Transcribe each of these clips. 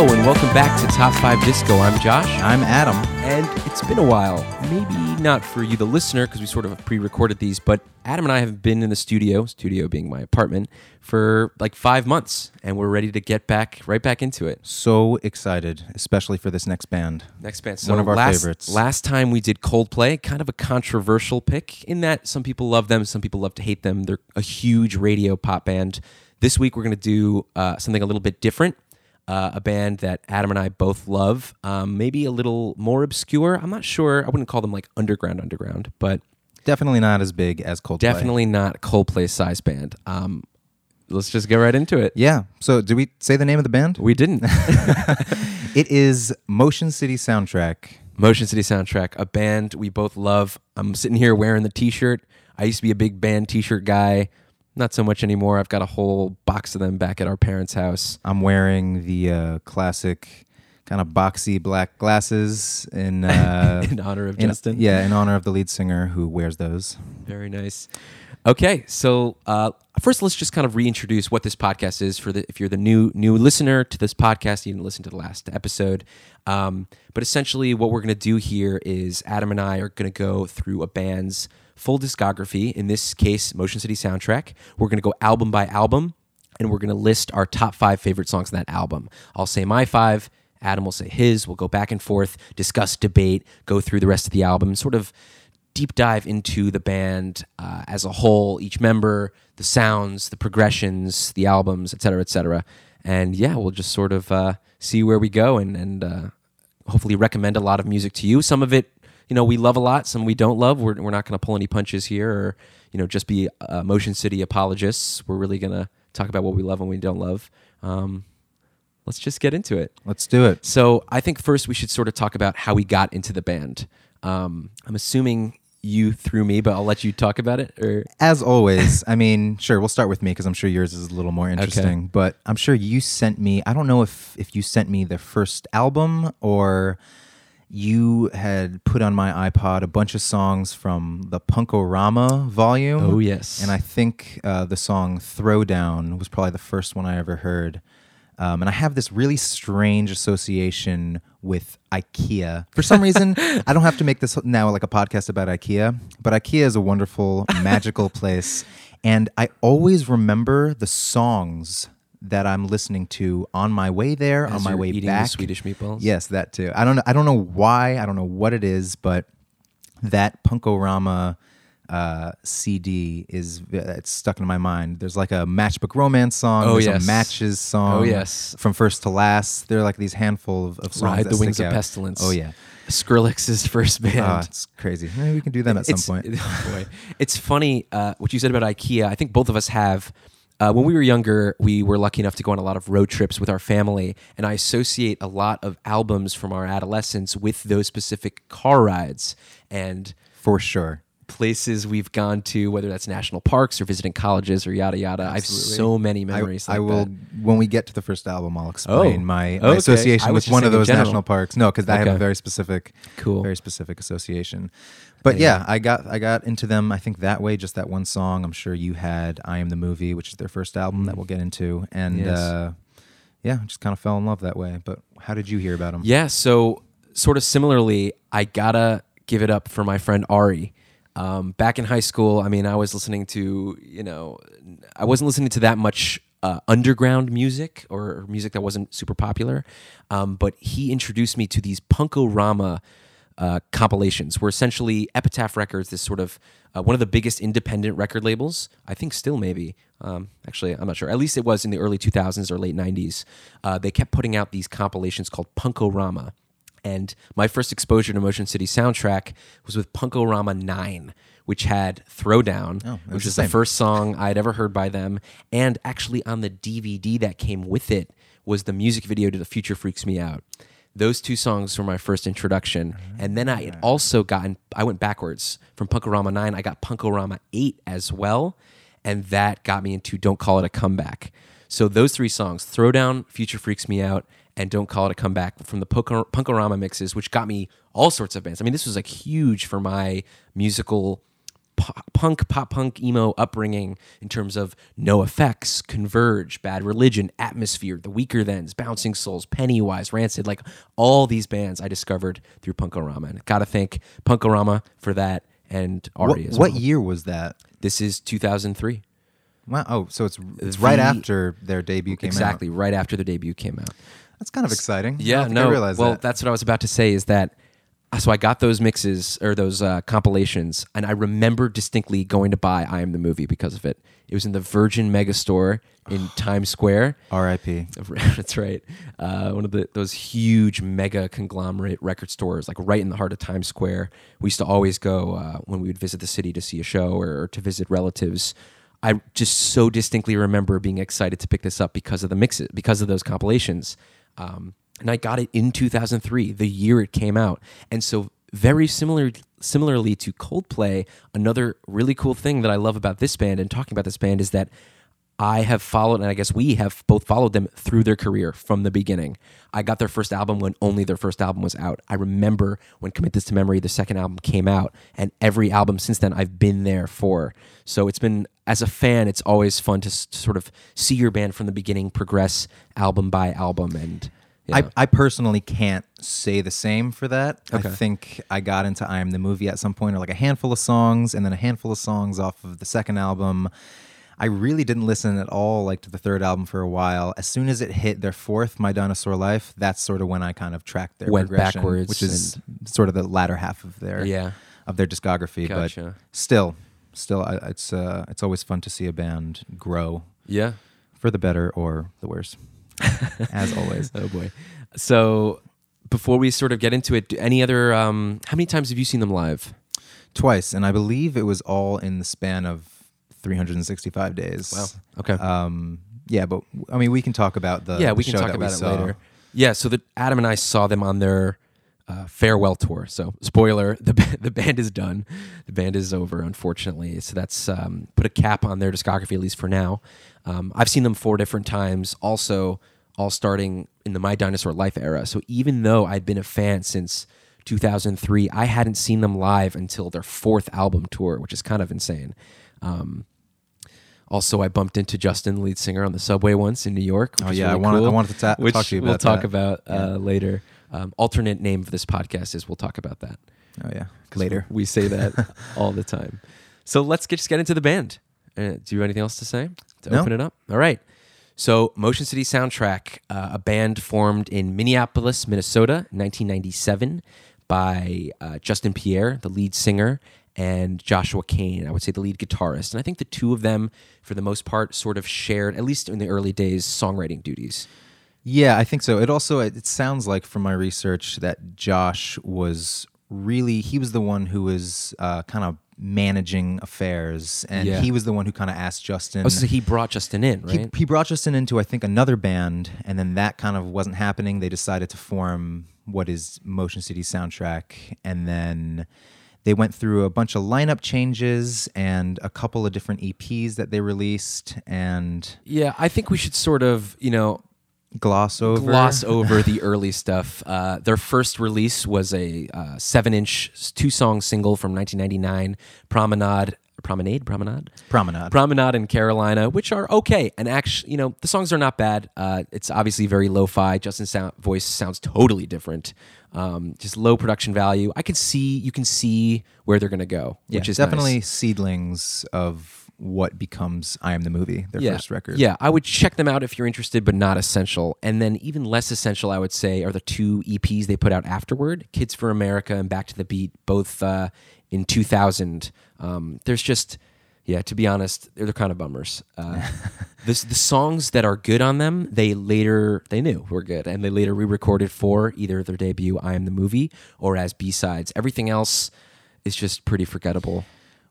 Hello and welcome back to Top 5 Disco. I'm Josh. I'm Adam. And it's been a while. Maybe not for you, the listener, because we sort of pre recorded these, but Adam and I have been in the studio, studio being my apartment, for like five months. And we're ready to get back, right back into it. So excited, especially for this next band. Next band. So One of our last, favorites. Last time we did Coldplay, kind of a controversial pick in that some people love them, some people love to hate them. They're a huge radio pop band. This week we're going to do uh, something a little bit different. Uh, a band that Adam and I both love, um, maybe a little more obscure. I'm not sure. I wouldn't call them like underground, underground, but Definitely not as big as Coldplay. definitely not Coldplay size band. Um, let's just get right into it. Yeah. So, did we say the name of the band? We didn't. It is Motion City Soundtrack. Motion City Soundtrack, a band we both love. I'm sitting here wearing the T-shirt. I used to be a big band T-shirt guy. Not so much anymore. I've got a whole box of them back at our parents' house. I'm wearing the uh, classic kind of boxy black glasses in uh, In honor of in- Justin. Yeah, in honor of the lead singer who wears those. Very nice. Okay, so uh, first, let's just kind of reintroduce what this podcast is for the if you're the new new listener to this podcast, you didn't listen to the last episode. Um, but essentially, what we're going to do here is Adam and I are going to go through a band's full discography. In this case, Motion City Soundtrack. We're going to go album by album, and we're going to list our top five favorite songs in that album. I'll say my five. Adam will say his. We'll go back and forth, discuss, debate, go through the rest of the album, sort of deep dive into the band uh, as a whole, each member, the sounds, the progressions, the albums, et cetera, et cetera. And yeah, we'll just sort of uh, see where we go and, and uh, hopefully recommend a lot of music to you. Some of it, you know, we love a lot, some we don't love. We're, we're not going to pull any punches here or, you know, just be uh, Motion City apologists. We're really going to talk about what we love and we don't love. Um, let's just get into it. Let's do it. So I think first we should sort of talk about how we got into the band. Um, I'm assuming you through me, but I'll let you talk about it. Or As always, I mean, sure, we'll start with me because I'm sure yours is a little more interesting. Okay. But I'm sure you sent me. I don't know if if you sent me the first album or you had put on my iPod a bunch of songs from the Punkorama volume. Oh, yes. and I think uh, the song "Throwdown" was probably the first one I ever heard. Um, and I have this really strange association with IKEA. For some reason, I don't have to make this now like a podcast about IKEA, but IKEA is a wonderful, magical place. And I always remember the songs that I'm listening to on my way there, on my way back. Swedish meatballs? Yes, that too. I don't know. I don't know why. I don't know what it is, but that Punkorama uh, CD is it's stuck in my mind. There's like a Matchbook Romance song. Oh, there's yes. a Matches song. Oh, yes. From first to last, there are like these handful of, of songs. Ride that the Wings of out. Pestilence. Oh yeah. Skrillex's first band. Ah, it's crazy. Maybe we can do them at some it's, point. oh boy. It's funny uh, what you said about IKEA. I think both of us have. Uh, when we were younger, we were lucky enough to go on a lot of road trips with our family, and I associate a lot of albums from our adolescence with those specific car rides and For sure. places we've gone to, whether that's national parks or visiting colleges or yada yada. I have so many memories. I like will that. when we get to the first album. I'll explain Oh. my, my I association with one of those national parks. No, because I have a very specific, Cool. very specific association. But yeah, I got I got into them. I think that way, just that one song. I'm sure you had "I Am the Movie," which is their first album that we'll get into, and Mm. Yes. uh, yeah, just kind of fell in love that way. But how did you hear about them? Yeah, so sort of similarly, I gotta give it up for my friend Ari. Um, back in high school, I mean, I was listening to, you know, I wasn't listening to that much uh, underground music or music that wasn't super popular, um, but he introduced me to these Punkorama uh, compilations. Were essentially Epitaph Records, this sort of uh, one of the biggest independent record labels. I think still maybe. Um, actually, I'm not sure. At least it was in the early 2000s or late 90s. Uh, they kept putting out these compilations called Punkorama. And my first exposure to Motion City soundtrack was with Punkorama 9, which had Throwdown, Oh, which is the same. first song I'd ever heard by them. And actually, on the DVD that came with it was the music video to The Future Freaks Me Out. Those two songs were my first introduction. Mm-hmm. And then I had also gotten, I went backwards from Punkorama 9, I got Punkorama 8 as well. And that got me into Don't Call It a Comeback. So those three songs, Throwdown, Future Freaks Me Out, and Don't Call It a Comeback from the Punko- Punkorama mixes, which got me all sorts of bands. I mean, this was like huge for my musical punk, pop punk, emo upbringing in terms of NOFX, Converge, Bad Religion, Atmosphere, The Weakerthans, Bouncing Souls, Pennywise, Rancid, like all these bands I discovered through Punkorama. And gotta thank Punkorama for that and Ari What, as what year was that? This is 2003. Wow. Oh, so it's it's right after their debut came exactly, out. Exactly, right after the debut came out. That's kind of exciting. Yeah, no. Well, that. that's what I was about to say. Is that so? I got those mixes or those uh, compilations, and I remember distinctly going to buy "I Am the Movie" because of it. It was in the Virgin Megastore in Times Square. R.I.P. That's right. Uh, one of the those huge mega conglomerate record stores, like right in the heart of Times Square. We used to always go uh, when we would visit the city to see a show or, or to visit relatives. I just so distinctly remember being excited to pick this up because of the mixes, because of those compilations. Um, and I got it in 2003, the year it came out. And so, very similar, similarly to Coldplay, another really cool thing that I love about this band and talking about this band is that I have followed, and I guess we have both followed them through their career from the beginning. I got their first album when only their first album was out. I remember when Commit This to Memory, the second album, came out, and every album since then I've been there for. So it's been, as a fan, it's always fun to, s- to sort of see your band from the beginning progress album by album. And yeah. I, I personally can't say the same for that. Okay. I think I got into I Am the Movie at some point, or like a handful of songs, and then a handful of songs off of the second album. I really didn't listen at all, like to the third album for a while. As soon as it hit their fourth, My Dinosaur Life, that's sort of when I kind of tracked their Went progression, backwards which is sort of the latter half of their Yeah. of their discography. Gotcha. But still, still, I, it's uh, it's always fun to see a band grow yeah. for the better or the worse, as always. Oh boy. So before we sort of get into it, any other? Um, how many times have you seen them live? twice, and I believe it was all in the span of 365 days. Wow. Okay. Um, yeah, but I mean, we can talk about the yeah, the we can talk that about we it saw. later. Yeah, so the Adam and I saw them on their uh, farewell tour. So spoiler: the the band is done. The band is over, unfortunately. So that's um, put a cap on their discography at least for now. Um, I've seen them four different times. Also, all starting in the My Dinosaur Life era. So even though I'd been a fan since 2003, I hadn't seen them live until their fourth album tour, which is kind of insane. Um, also, I bumped into Justin, the lead singer, on the subway once in New York. Which Oh, yeah, I really wanted- I wanted to ta- which talk to you about. we'll talk that. about uh, Yeah. later. Um, alternate name for this podcast is we'll talk about that. Oh yeah, later. We say that all the time. So let's get, just get into the band. Uh, do you have anything else to say to No. open it up? All right. So, Motion City Soundtrack, uh, a band formed in Minneapolis, Minnesota, 1997, by uh, Justin Pierre, the lead singer, and Joshua Cain, I would say the lead guitarist. And I think the two of them, for the most part, sort of shared, at least in the early days, songwriting duties. Yeah, I think so. It also it sounds like from my research that Josh was really he was the one who was uh, kind of managing affairs, and Yeah. he was the one who kind of asked Justin. Oh, so he brought Justin in, right? He, he brought Justin into I think another band, and then that kind of wasn't happening. They decided to form what is Motion City Soundtrack, and then they went through a bunch of lineup changes and a couple of different EPs that they released, and yeah, I think we should sort of, you know, gloss over. gloss over the early stuff. Uh, their first release was a uh, seven-inch two-song single from 1999, "Promenade." Promenade, promenade, Promenade. promenade in Carolina, which are okay. And actually, you know, the songs are not bad. Uh, it's obviously very lo-fi. Justin's sound, voice sounds totally different. Um, just low production value. I can see, you can see where they're gonna go, yeah, which is definitely nice. seedlings of what becomes I Am the Movie, their yeah. first record. Yeah, I would check them out if you're interested, but not essential. And then even less essential, I would say, are the two EPs they put out afterward: "Kids for America" and "Back to the Beat," both uh, in 2000. Um, there's just, yeah, to be honest, they're, they're kind of bummers. Uh, the the songs that are good on them, they later they knew were good, and they later re-recorded for either their debut "I Am the Movie" or as B sides. Everything else is just pretty forgettable.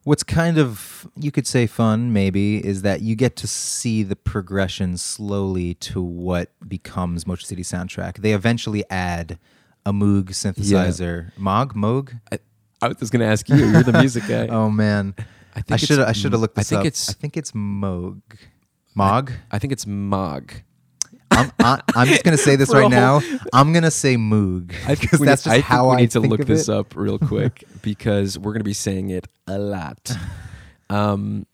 What's kind of you could say fun maybe is that you get to see the progression slowly to what becomes Motion City soundtrack. They eventually add a Moog synthesizer. Moog, Moog. I, I was going to ask you. You're the music guy. Oh man, I think I should I should have looked I think up. it's- I think it's Moog. Moog. I think it's Mog. I'm, I, I'm just gonna say this right now. I'm gonna say Moog I because that's need, just I how I need to look this it. up real quick because we're going to be saying it a lot. Um,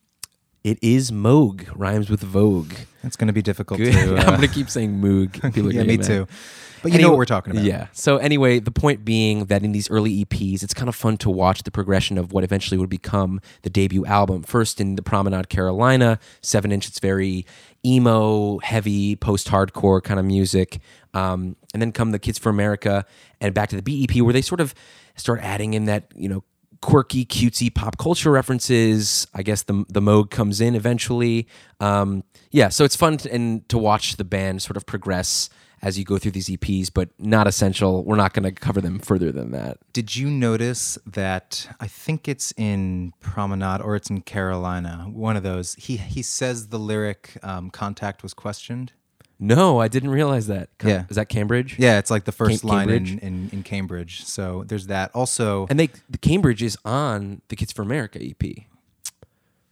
it is Moog, rhymes with Vogue. It's going to be difficult to. I'm Uh, gonna keep saying Moog. Yeah, gonna me get too. But you know what we're talking about. Yeah. So anyway, the point being that in these early EPs, it's kind of fun to watch the progression of what eventually would become the debut album. First in the Promenade, Carolina, seven inch. It's very emo, heavy, post-hardcore kind of music, um, and then come the Kids for America and back to the BEP, where they sort of start adding in that you know quirky, cutesy pop culture references. I guess the the Moog comes in eventually. Um, yeah, so it's fun to, and to watch the band sort of progress as you go through these EPs, but not essential. We're not going to cover them further than that. Did you notice that I think it's in Promenade or it's in Carolina, one of those. He he says the lyric um, "contact was questioned." No, I didn't realize that. Yeah. is that Cambridge? Yeah, it's like the first Cam- line in, in in Cambridge. So there's that. Also, and they the Cambridge is on the Kids for America EP.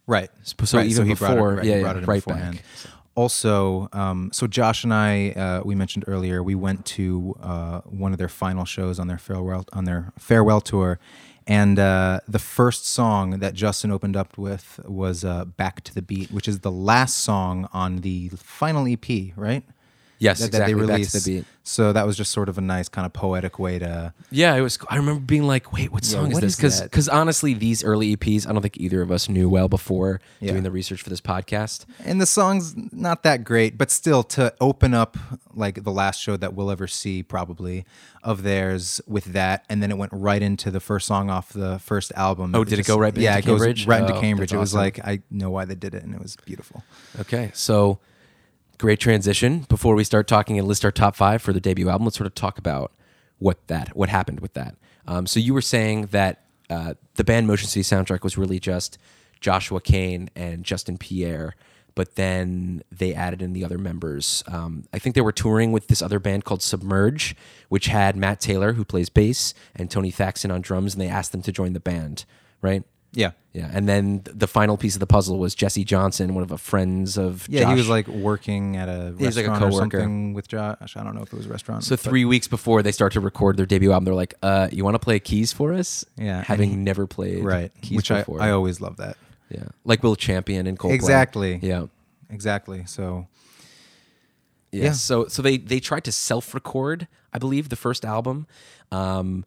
right. So right, even he brought it- before- right, yeah, yeah, right beforehand. back. Also, um, so Josh and I, uh, we mentioned earlier, we went to uh, one of their final shows on their farewell on their farewell tour, and uh, the first song that Justin opened up with was uh, "Back to the Beat," which is the last song on the final EP, right? Yes, that, exactly. that they released. the beat. So that was just sort of a nice kind of poetic way to. Yeah, it was. I remember being like, "Wait, what song is what this?" Because because honestly, these early EPs, I don't think either of us knew well before Yeah. doing the research for this podcast. And the song's not that great, but still to open up like the last show that we'll ever see, probably of theirs with that, and then it went right into the first song off the first album. Oh, was did it go right Yeah, into it goes Cambridge? right into Oh, Cambridge. It was awesome. like I know why they did it, and it was beautiful. Okay, so great transition. Before we start talking and list our top five for the debut album, let's sort of talk about what that what happened with that. Um, so you were saying that uh, the band Motion City soundtrack was really just Joshua Cain and Justin Pierre, but then they added in the other members. Um, I think they were touring with this other band called Submerge, which had Matt Taylor who plays bass and Tony Thaxton on drums, and they asked them to join the band, right? Yeah, Yeah, and then th- the final piece of the puzzle was Jesse Johnson, one of the friends of yeah. He Josh. was like working at a He was like a restaurant or coworker. something with Josh. I don't know if it was a restaurant. So but- three weeks before they start to record their debut album, they're like, "Uh, you want to play keys for us?" Yeah, and having he- never played right, keys which I, before. I always love that. yeah, like Will Champion and Coldplay. Exactly. Yeah. Exactly. So yeah. Yeah. So so they they tried to self-record, I believe, the first album, um,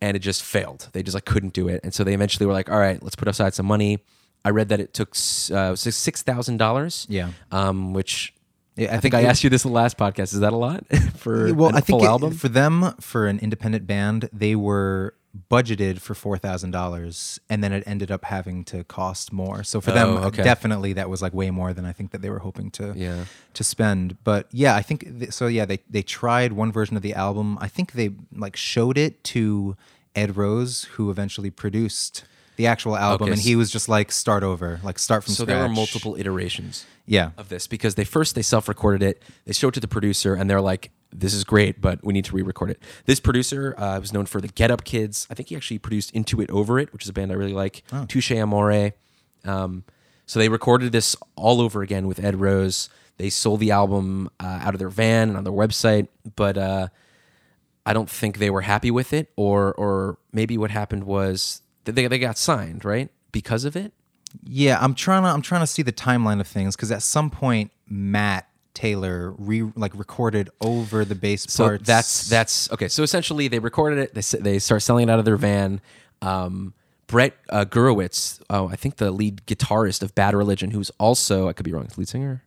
and it just failed. They just like couldn't do it, and so they eventually were like, "All right, let's put aside some money." I read that it took uh, six thousand dollars. Yeah. Um, which Yeah, I, think I asked you this in the last podcast. Is that a lot for well, a I think full it- album? for them for an independent band, they were budgeted for four thousand dollars, and then it ended up having to cost more. So for them, Oh, okay. definitely that was like way more than I think that they were hoping to Yeah. to spend. But yeah, I think th- so. Yeah, they they tried one version of the album. I think they like showed it to Ed Rose, who eventually produced the actual album, Okay, and he was just like start over, like start from so scratch. there were multiple iterations. Yeah. of this because they first they self-recorded it they showed it to the producer and they're like this is great but we need to re-record it. This producer uh, was known for the get up kids. I think he actually produced into it over it which is a band i really like. Touché Amoré. Um, so they recorded this all over again with ed rose. They sold the album uh, out of their van and on their website but uh, i don't think they were happy with it or or maybe what happened was they, they got signed right? Because of it Yeah, I'm trying to I'm trying to see the timeline of things because at some point Matt Taylor re like recorded over the bass So parts. that's that's okay. So essentially, they recorded it. They they start selling it out of their van. Um, Brett uh, Gurewitz, oh, I think the lead guitarist of Bad Religion, who's also I could be wrong, lead singer.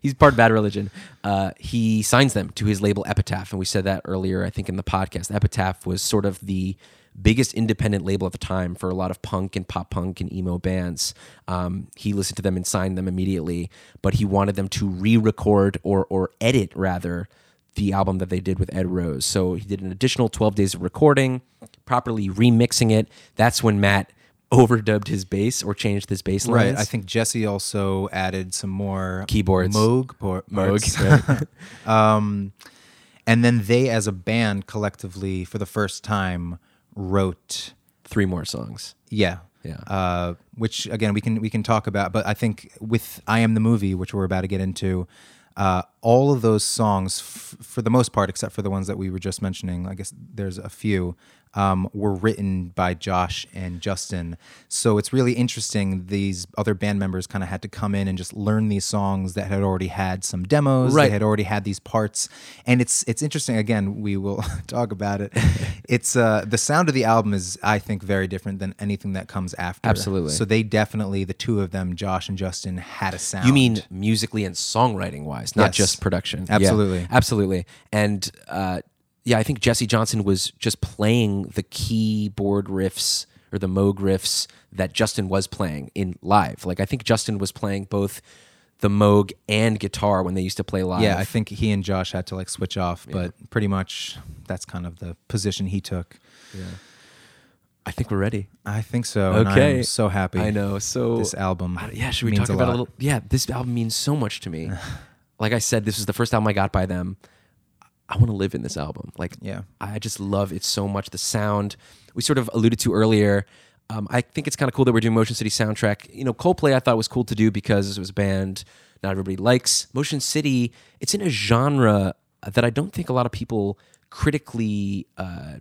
He's part of Bad Religion. Uh, he signs them to his label Epitaph, and we said that earlier. I think in the podcast, Epitaph was sort of the biggest independent label at the time for a lot of punk and pop punk and emo bands. Um, he listened to them and signed them immediately, but he wanted them to re-record or or edit rather the album that they did with Ed Rose. So he did an additional 12 days of recording, properly remixing it. That's when Matt overdubbed his bass or changed his bass right. I think Jesse also added some more Keyboards. Moog por- Moog, parts. um, and then they, as a band, collectively for the first time wrote three more songs. Yeah. Yeah. Uh, which again we can we can talk about, but I think with I am the movie, which we're about to get into, uh, all of those songs, f- for the most part, except for the ones that we were just mentioning, I guess there's a few, um, were written by Josh and Justin. So it's really interesting. These other band members kind of had to come in and just learn these songs that had already had some demos. Right. They had already had these parts, and it's it's interesting. Again, we will talk about it. it's uh, the sound of the album is, I think, very different than anything that comes after. Absolutely. So they definitely, the two of them, Josh and Justin, had a sound. You mean musically and songwriting wise, not Yes. just production. Yeah, Absolutely. absolutely. And uh, yeah, I think Jesse Johnson was just playing the keyboard riffs or the Moog riffs that Justin was playing in live. Like I think Justin was playing both the Moog and guitar when they used to play live. Yeah, I think he and Josh had to like switch off, but pretty much that's kind of the position he took. Yeah. I think we're ready. I think so. Okay. I'm so happy. I know. So This album. I- yeah, should we talk about it a little? Yeah, this album means so much to me. like I said, this is the first album I got by them. I want to live in this album. Like, Yeah. I just love it so much. The sound we sort of alluded to earlier. Um, I think it's kind of cool that we're doing Motion City soundtrack. You know, Coldplay I thought was cool to do because it was a band not everybody likes. Motion City, it's in a genre that I don't think a lot of people critically uh,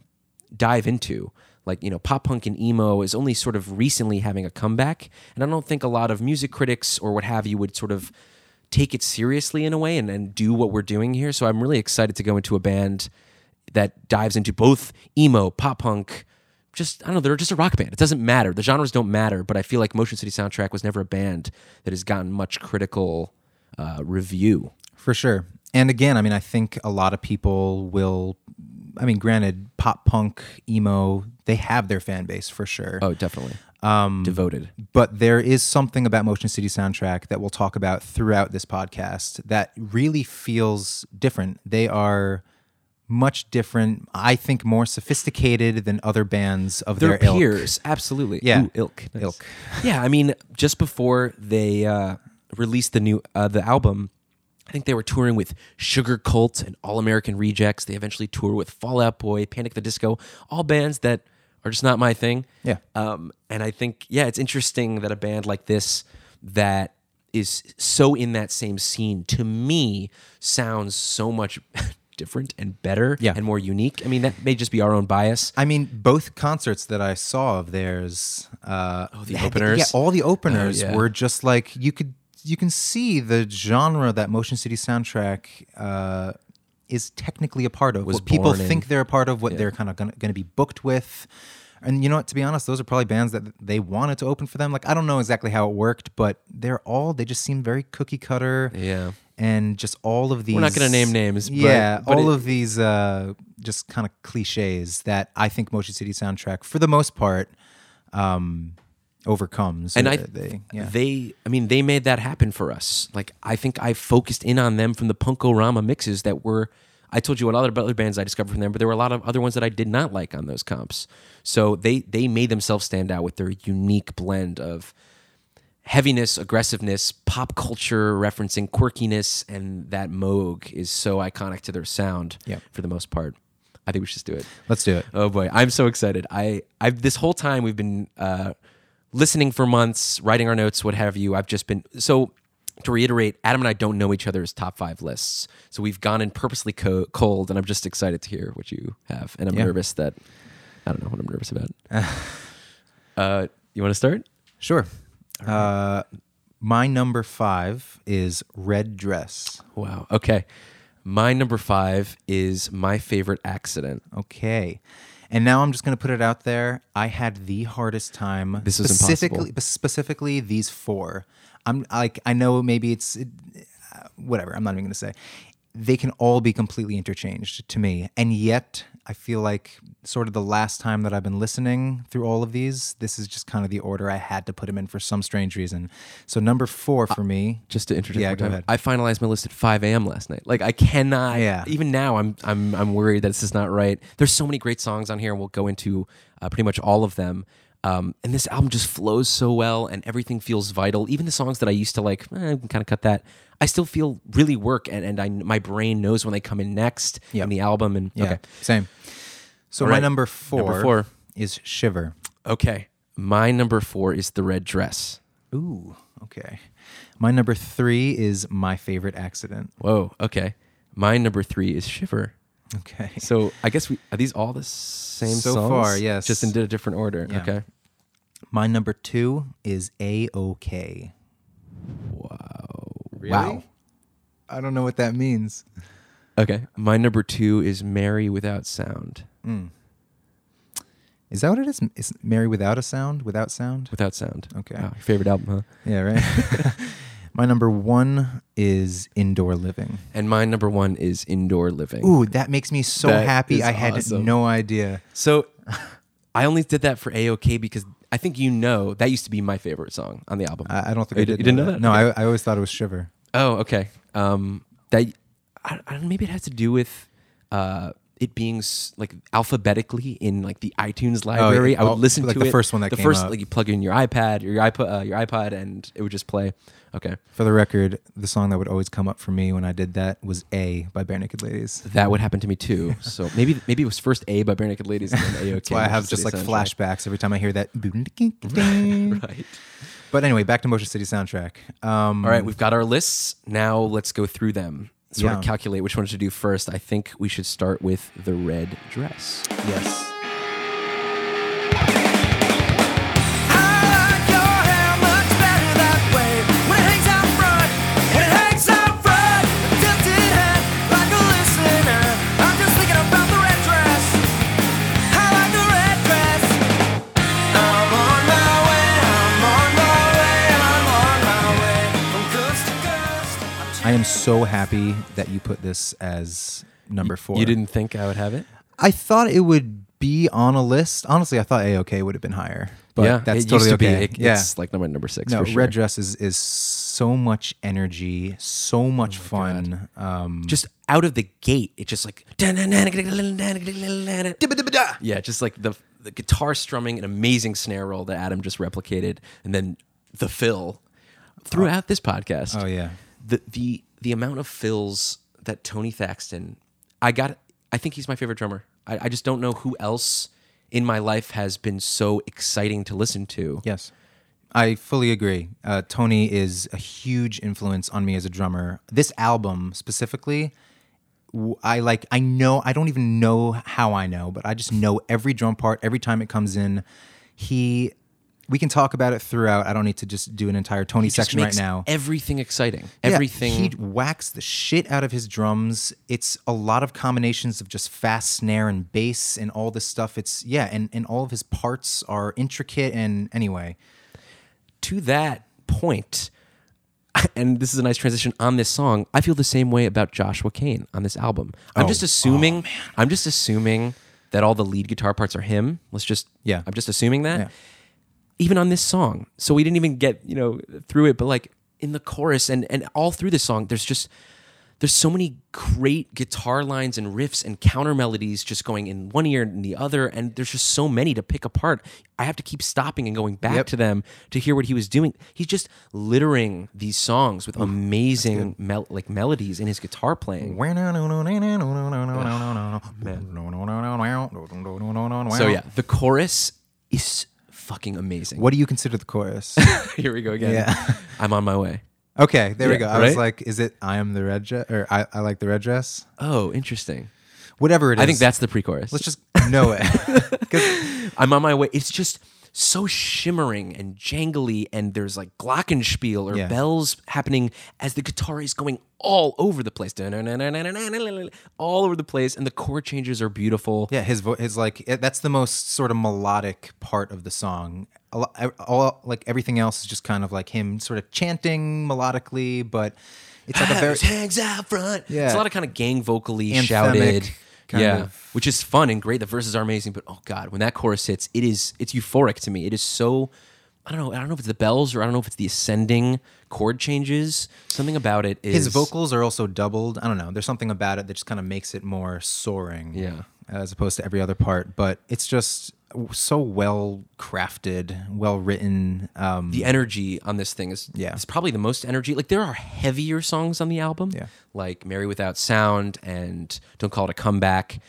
dive into. Like, you know, pop punk and emo is only sort of recently having a comeback. And I don't think a lot of music critics or what have you would sort of take it seriously in a way and, and do what we're doing here. So I'm really excited to go into a band that dives into both emo, pop punk, just I don't know, they're just a rock band. It doesn't matter. The genres don't matter, but I feel like Motion City Soundtrack was never a band that has gotten much critical uh, review. For sure. And again, I mean, I think a lot of people will. I mean, granted, pop punk, emo, they have their fan base for sure. Oh, definitely. Um, Devoted. But there is something about Motion City Soundtrack that we'll talk about throughout this podcast that really feels different. They are much different, I think more sophisticated than other bands of Their their ilk. peers, absolutely. Yeah. Ooh, ilk. Nice. Ilk. Yeah, I mean, just before they uh, released the new uh, the album, I think they were touring with Sugarcult and All American Rejects. They eventually toured with Fall Out Boy, Panic the Disco, all bands that are just not my thing. Yeah. Um, and I think, yeah, it's interesting that a band like this that is so in that same scene to me sounds so much different and better Yeah. and more unique. I mean, that may just be our own bias. I mean, both concerts that I saw of theirs, uh, oh, the openers? yeah, all the openers Oh, yeah. were just like you could you can see the genre that Motion City Soundtrack uh, is technically a part of. What people in. think they're a part of, what they're kind of going to be booked with. And you know what? To be honest, those are probably bands that they wanted to open for them. Like I don't know exactly how it worked, but they're all they just seem very cookie cutter. Yeah. And just all of these. We're not gonna name names, but- Yeah, but all it- of these uh, just kind of cliches that I think Motion City Soundtrack, for the most part, um, overcomes. and Uh, I they, yeah. they I mean they made that happen for us. Like I think I focused in on them from the Punkorama mixes that were I told you what other other bands I discovered from them, but there were a lot of other ones that I did not like on those comps. So they they made themselves stand out with their unique blend of heaviness, aggressiveness, pop culture referencing quirkiness, and that Moog is so iconic to their sound Yep. for the most part. I think we should just do it. Let's do it. Oh boy, I'm so excited. I I've this whole time we've been uh, listening for months, writing our notes, what have you. I've just been so. To reiterate, Adam and I don't know each other's top five lists, so we've gone in purposely co- cold, and I'm just excited to hear what you have, and I'm Yeah. nervous that I don't know what I'm nervous about. uh, you want to start? Sure. Uh, my number five is Red Dress. Wow. Okay, my number five is my favorite accident. Okay. And now I'm just going to put it out there. I had the hardest time. This is specifically, impossible. Specifically, these four. I'm like, I know maybe it's it, uh, whatever. I'm not even going to say. They can all be completely interchanged to me, and yet I feel like sort of the last time that I've been listening through all of these, this is just kind of the order I had to put them in for some strange reason. So number four for me, Just to introduce Yeah, go time, ahead. I finalized my list at 5 a.m. last night. Like I cannot. Yeah. Even now, I'm I'm I'm worried that this is not right. There's so many great songs on here, and we'll go into uh, pretty much all of them. Um, and this album just flows so well, and everything feels vital. Even the songs that I used to like, eh, I can kind of cut that. I still feel really work, and, and I my brain knows when they come in next Yep. in the album. And yeah, okay, same. So All my right. number four, Number four. is Shiver. okay, my number four is the red dress. Ooh. Okay. My number three is my favorite accident. Whoa. Okay. My number three is Shiver. Okay. So I guess we are these all the same So songs? far, yes. Just in a different order. Yeah. Okay. My number two is A OK. Wow. Wow. I don't know what that means. Okay. My number two is Mary without sound. Hmm. Is that what it is? Is Mary without a sound? Without sound? Without sound. Okay. Wow, your favorite album, huh? Yeah, right. My number one is indoor living. And my number one is Indoor Living. Ooh, that makes me so That happy. I had awesome. no idea. So I only did that for AOK because I think you know that used to be my favorite song on the album. I, I don't think I you did. didn't know that? No. I, I always thought it was Shiver. Oh, okay. Um, that I, I don't, maybe it has to do with uh, it being like alphabetically in like the iTunes library. I would oh, listen like to the it. first one that came up. the first up. like you plug in your iPad or your iPod, uh, your iPod, and it would just play. Okay, For the record, the song that would always come up for me when I did that was A by Barenaked Ladies. that would happen to me too. So maybe maybe it was first A by Barenaked Ladies and then AOK. That's why I have just like Soundtrack. flashbacks every time I hear that. Right. But anyway, back to Motion City soundtrack. Um, All right, we've got our lists. Now let's go through them. Sort of calculate which one to do first. I think we should start with the red dress. Yes. So happy that you put this as number four. You didn't think I would have it? I thought it would be on a list. Honestly, I thought AOK would have been higher. But yeah, that's totally to okay. It- yeah. It's like number number six. no, for sure. Red Dress is, is so much energy, so much Oh fun. Um, just out of the gate, it just like yeah, just like the the guitar strumming, an amazing snare roll that Adam just replicated, and then the fill throughout this podcast. oh yeah. the the the amount of fills that Tony Thaxton, I got. I think he's my favorite drummer. I, I just don't know who else in my life has been so exciting to listen to. Yes. I fully agree. Uh, Tony is a huge influence on me as a drummer. This album specifically, I like. I know. I don't even know how I know, but I just know every drum part every time it comes in. He. We can talk about it throughout. I don't need to just do an entire Tony section right now. Everything exciting. Yeah, Everything. he whacks the shit out of his drums. It's a lot of combinations of just fast snare and bass and all this stuff. It's yeah, and and all of his parts are intricate. And anyway, to that point, and this is a nice transition on this song. I feel the same way about Joshua Cain on this album. I'm Oh. just assuming. Oh, I'm just assuming that all the lead guitar parts are him. Let's just. Yeah. I'm just assuming that. Yeah. Even on this song, so we didn't even get you know through it, but like in the chorus and and all through the song, there's just there's so many great guitar lines and riffs and counter melodies just going in one ear and the other and there's just so many to pick apart i have to keep stopping and going back Yep. to them to hear what he was doing he's just littering these songs with amazing mel- like melodies in his guitar playing so so yeah the chorus is fucking amazing What do you consider the chorus? here we go again Yeah. i'm on my way Okay, there we Yeah, go. I was right? like, is it I am the red dress or I, I like the red dress? oh interesting Whatever it is. i think that's the pre-chorus let's just know it. 'Cause- I'm on my way. It's just so shimmering and jangly, and there's like glockenspiel or Yeah. bells happening as the guitar is going all over the place, all over the place, and the chord changes are beautiful. yeah, his vo- his like that's the most sort of melodic part of the song. A lo- e, all like everything else is just kind of like him sort of chanting melodically, but it's like a very hangs out front. Yeah. It's a lot of kind of gang vocally Anthemic shouted. Kind yeah, of- which is fun and great. The verses are amazing, but oh god, when that chorus hits, it is it's euphoric to me. It is so I don't know. I don't know if it's the bells or I don't know if it's the ascending chord changes. Something about it is his vocals are also doubled. I don't know. There's something about it that just kind of makes it more soaring. Yeah. As opposed to every other part, but it's just so well crafted, well written. Um, the energy on this thing is Yeah. is probably the most energy. Like there are heavier songs on the album, Yeah. like "Mary Without Sound" and "Don't Call It a Comeback."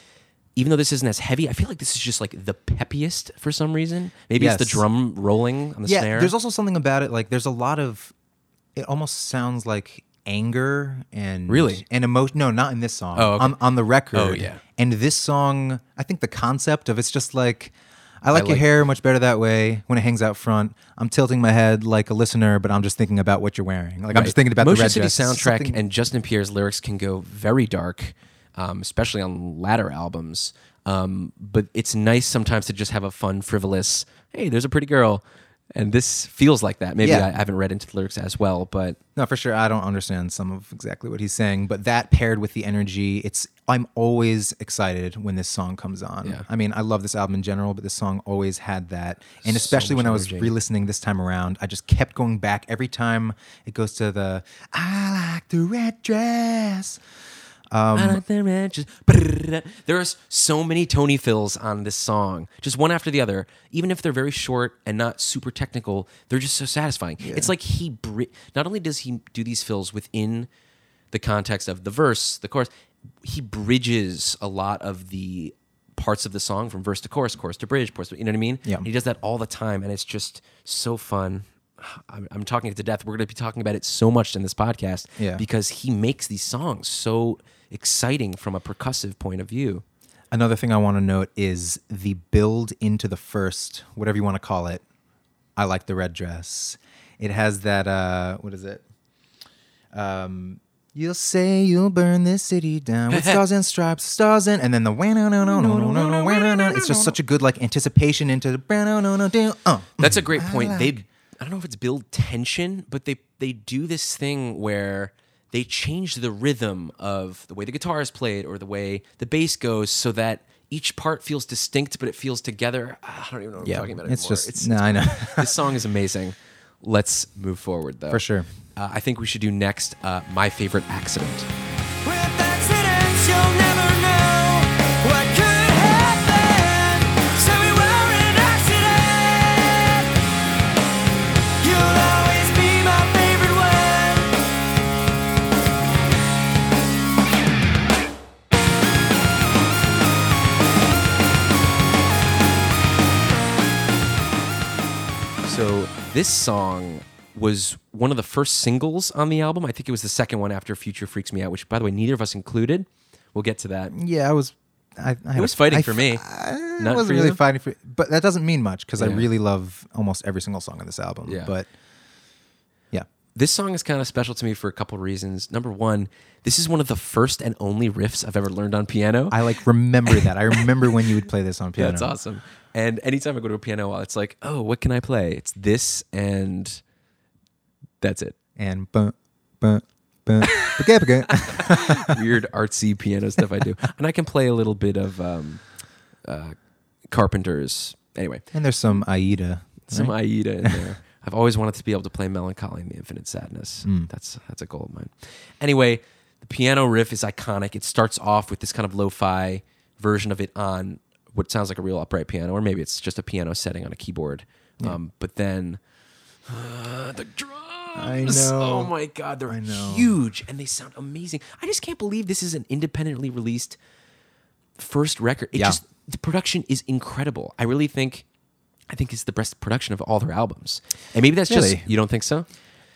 even though this isn't as heavy, I feel like this is just like the peppiest for some reason. Maybe it's the drum rolling on the yeah, snare. there's also something about it. Like, there's a lot of. It almost sounds like anger and Really? and emotion. No, not in this song. Oh, okay. on on the record. Oh, yeah. And this song, I think the concept of it's just like. I like your like- hair much better that way when it hangs out front. I'm tilting my head like a listener, but I'm just thinking about what you're wearing. Like I'm just thinking about Motion the red City dress. soundtrack Something- and Justin Pierre's lyrics can go very dark, um, especially on latter albums. Um, but it's nice sometimes to just have a fun, frivolous. Hey, there's a pretty girl, and this feels like that. Maybe Yeah. I haven't read into the lyrics as well, but No, for sure. I don't understand some of exactly what he's saying, but that paired with the energy, it's I'm always excited when this song comes on. Yeah. I mean, I love this album in general, but this song always had that. And especially much when I was re-listening this time around, I just kept going back every time it goes to the I like the red dress. Um, I like the just- brrrr. There's so many Tony fills on this song, just one after the other. Even if they're very short and not super technical, they're just so satisfying. It's like he not only does he do these fills within the context of the verse, the chorus, he bridges a lot of the parts of the song from verse to chorus, chorus to bridge, chorus. To, you know what I mean? Yeah. And he does that all the time, and it's just so fun. I'm, I'm talking it to death. We're going to be talking about it so much in this podcast Yeah. because he makes these songs so exciting from a percussive point of view. Another thing I want to note is the build into the first, whatever you want to call it. I like the red dress. It has that uh, what is it? Um, you'll say you'll burn this city down with stars and stripes, stars and and then the wah no no no no no no no no. It's just such a good like anticipation into the wah no no no no. Uh, That's a great point. I like. They I don't know if it's build tension, but they they do this thing where they change the rhythm of the way the guitar is played or the way the bass goes, so that each part feels distinct, but it feels together. I don't even know what Yeah, I'm talking about it's anymore. just no, I know. this song is amazing. Let's move forward, though. For sure. Uh, I think we should do next uh, my favorite accident. This song was one of the first singles on the album. I think it was the second one after Future Freaks Me Out, which, by the way, neither of us included. We'll get to that. Yeah, I was. I, I It was a- fighting I for me. I Not wasn't really you? fighting for, but that doesn't mean much because I really love almost every single song on this album. Yeah. But yeah, This song is kind of special to me for a couple reasons. Number one, this is one of the first and only riffs I've ever learned on piano. I like remember that. I remember when you would play this on piano. That's awesome. And anytime I go to a piano, wall, it's like, oh, what can I play? It's this and that's it. And bum, bum, bum, baga, baga. Weird artsy piano stuff I do. And I can play a little bit of um, uh, Carpenter's. Anyway, and there's some Aida. some right? Aida in there. I've always wanted to be able to play Melancholy and the Infinite Sadness. Mm. That's that's a goal of mine. Anyway, the piano riff is iconic. It starts off with this kind of lo-fi version of it on what sounds like a real upright piano, or maybe it's just a piano setting on a keyboard. Um, but then uh, the drums. I know. Oh my god, they're huge and they sound amazing. I just can't believe this is an independently released first record. It Yeah. just the production is incredible. I really think I think it's the best production of all their albums. And maybe that's Really? just you don't think so?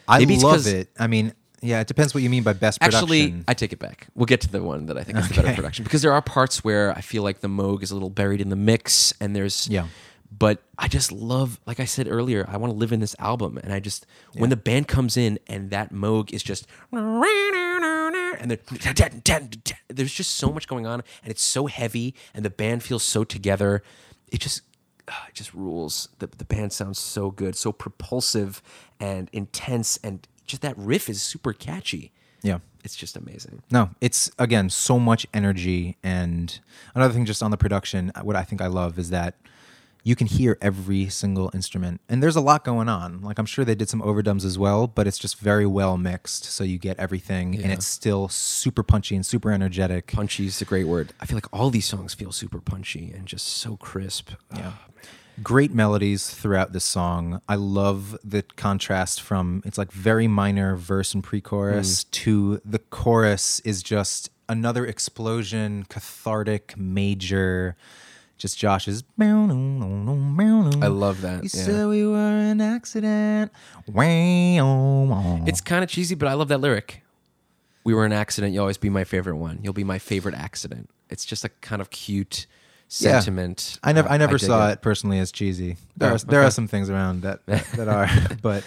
I Maybe love it. I mean, yeah, it depends what you mean by best production. Actually, I take it back. We'll get to the one that I think is the better production because there are parts where I feel like the Moog is a little buried in the mix, and there's Yeah. But I just love, like I said earlier, I want to live in this album, and I just when the band comes in and that Moog is just and there's just so much going on, and it's so heavy, and the band feels so together. It just it just rules. The the band sounds so good, so propulsive and intense, and just that riff is super catchy. yeah. It's just amazing. No, it's again so much energy. And another thing, just on the production, what I think I love is that you can hear every single instrument, and there's a lot going on. Like I'm sure they did some overdubs as well, but it's just very well mixed, so you get everything, and it's still super punchy and super energetic. Punchy is a great word. I feel like all these songs feel super punchy and just so crisp. Yeah. Ah. Great melodies throughout this song. I love the contrast from it's like very minor verse and pre-chorus mm. to the chorus is just another explosion, cathartic, major. Just Josh's. I I love that. You yeah. said we were an accident. It's kind of cheesy, but I love that lyric. We were an accident. You'll always be my favorite one. You'll be my favorite accident. It's just a kind of cute Yeah. sentiment. I never, Uh, I never dig saw it. personally as cheesy. There, Oh, are, there okay. are some things around that that, that are, but